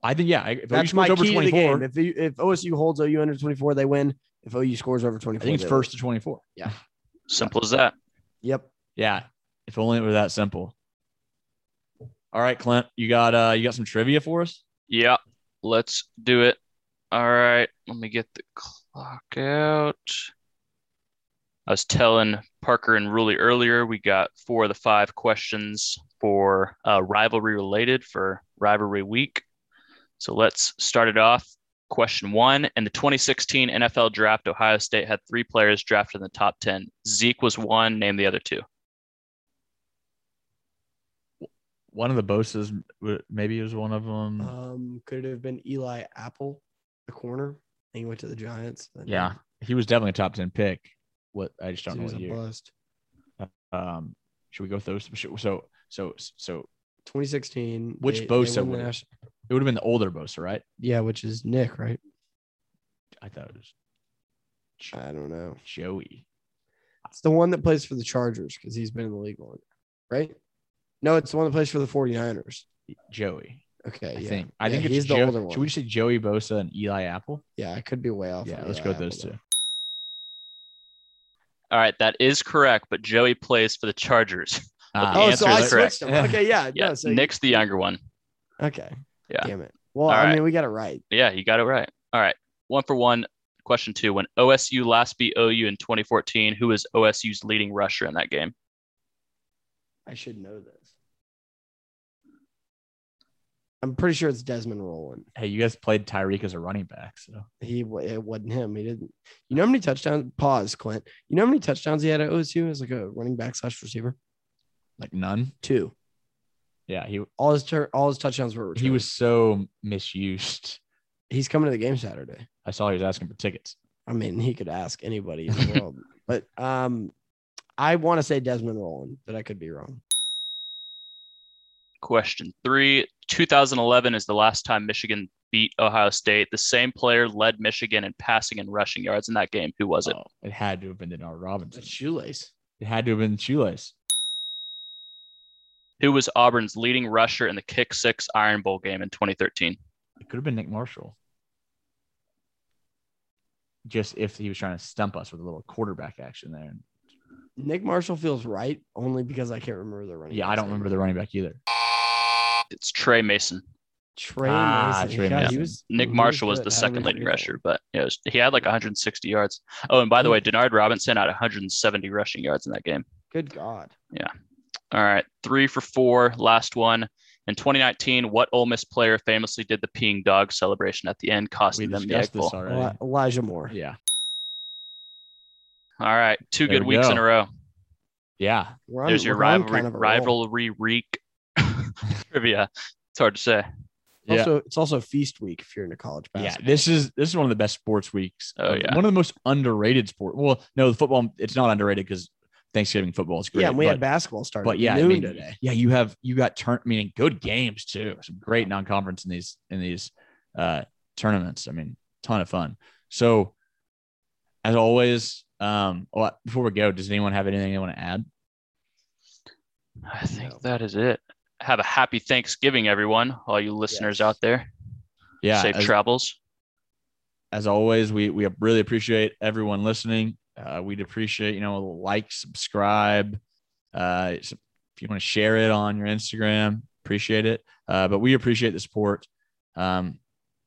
I think yeah. If that's OU my scores over key to the 24, game if if osu holds ou under 24 they win if ou scores over 24 I think it's first lose. to 24. yeah Simple as that. yep Yeah. If only it were that simple. All right, Clint, you got uh you got some trivia for us? Yeah, let's do it. All right, let me get the clock out. I was telling Parker and Ruley earlier, we got four of the five questions for uh, rivalry related for rivalry week. So let's start it off. Question one In the 2016 NFL draft, Ohio State had three players drafted in the top 10. Zeke was one, name the other two. One of the Bosa's, maybe it was one of them. um could it have been eli apple the corner and he went to the giants and yeah, he was definitely a top 10 pick. What I just don't he know was what a year. bust Um, should we go with those? should- So, so, so 2016 Which they- they Bosa won the would it? nation- it would have been the older Bosa, right? yeah which is nick right I thought it was i don't know Joey. It's the one that plays for the Chargers because he's been in the league longer, right? No, it's the one that plays for the 49ers. Joey. Okay. I yeah. think. I Yeah, think it's he's the Jo- older one. Should we say Joey Bosa and Eli Apple? yeah, I could be way off. Yeah, let's Eli go with those Apple, two. All right, that is correct, but Joey plays for the Chargers. Ah, The. Oh, so I is correct. switched them. Okay, yeah, Yeah, no, so Nick's the younger one. okay. Yeah. Damn it. Well, All I right. mean, we got it right. Yeah, you got it right. All right. One for one. Question two. When OSU last beat OU in 2014, who was OSU's leading rusher in that game? I should know this. I'm pretty sure it's Desmond Roland. hey, you guys played Tyreek as a running back, so He it wasn't him. He didn't. You know how many touchdowns? Pause, Clint. You know how many touchdowns he had at OSU as like a running back slash receiver? like none. Two. Yeah, he All his tur- all his touchdowns were. he was so misused. He's coming to the game Saturday. I saw he was asking for tickets. I mean, he could ask anybody in the world, but um, I want to say Desmond Roland, but I could be wrong. Question three. 2011 is the last time Michigan beat Ohio State. The same player led Michigan in passing and rushing yards in that game. Who was it? Oh, it had to have been Denard Robinson. It's shoelace. It had to have been the Shoelace. Who was Auburn's leading rusher in the kick six Iron Bowl game in 2013? It could have been Nick Marshall. Just if he was trying to stump us with a little quarterback action there. Nick Marshall feels right only because I can't remember the running. Yeah, I don't name. remember the running back either. It's Tre Mason. Tre Ah, Mason. Tre God, he Mason. was- Nick Marshall was good. the How did we second leading rusher, but yeah, it was, he had like 160 yards. Oh, and by the way, Denard Robinson had 170 rushing yards in that game. Good God. Yeah. All right, three for four. Last one. In 2019, what Ole Miss player famously did the peeing dog celebration at the end, We costing them the discussed Egg Bowl? already. Elijah Moore. Yeah. All right, two There good we weeks go. in a row. Yeah. We're on- There's your rivalry kind of rivalry reek trivia. It's hard to say. Yeah. Also, it's also feast week if you're into college basketball. Yeah, this is this is one of the best sports weeks. Oh, yeah. one of the most underrated sport. Well, no, the football it's not underrated because Thanksgiving football is great. Yeah, and we but, had basketball starting. but at yeah, I mean, today. yeah, you have you got turn. I mean, good games too. Some great non-conference in these in these uh, tournaments. I mean, ton of fun. So, as always, um, well, before we go, does anyone have anything they want to add? I think No. that is it. Have a happy Thanksgiving, everyone, all you listeners Yes. out there. Yeah, Safe as, travels. as always, we we really appreciate everyone listening. Uh, we'd appreciate you know like, subscribe. Uh, if you want to share it on your Instagram, appreciate it. Uh, but we appreciate the support. Um,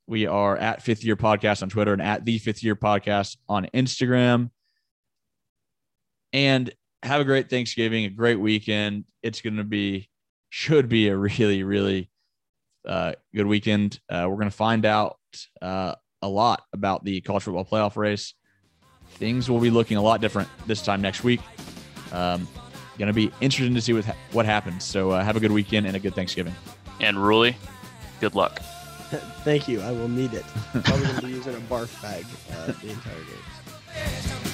we are at Fifth Year Podcast on Twitter and at the Fifth Year Podcast on Instagram. And have a great Thanksgiving, a great weekend. It's going to be, should be a really, really uh, good weekend. Uh, we're going to find out uh, a lot about the college football playoff race. Things will be looking a lot different this time next week. Um, going to be interesting to see what, what happens. So uh, have a good weekend and a good Thanksgiving. And Ruley, good luck. Thank you. I will need it. Probably going to be using a barf bag uh, the entire game.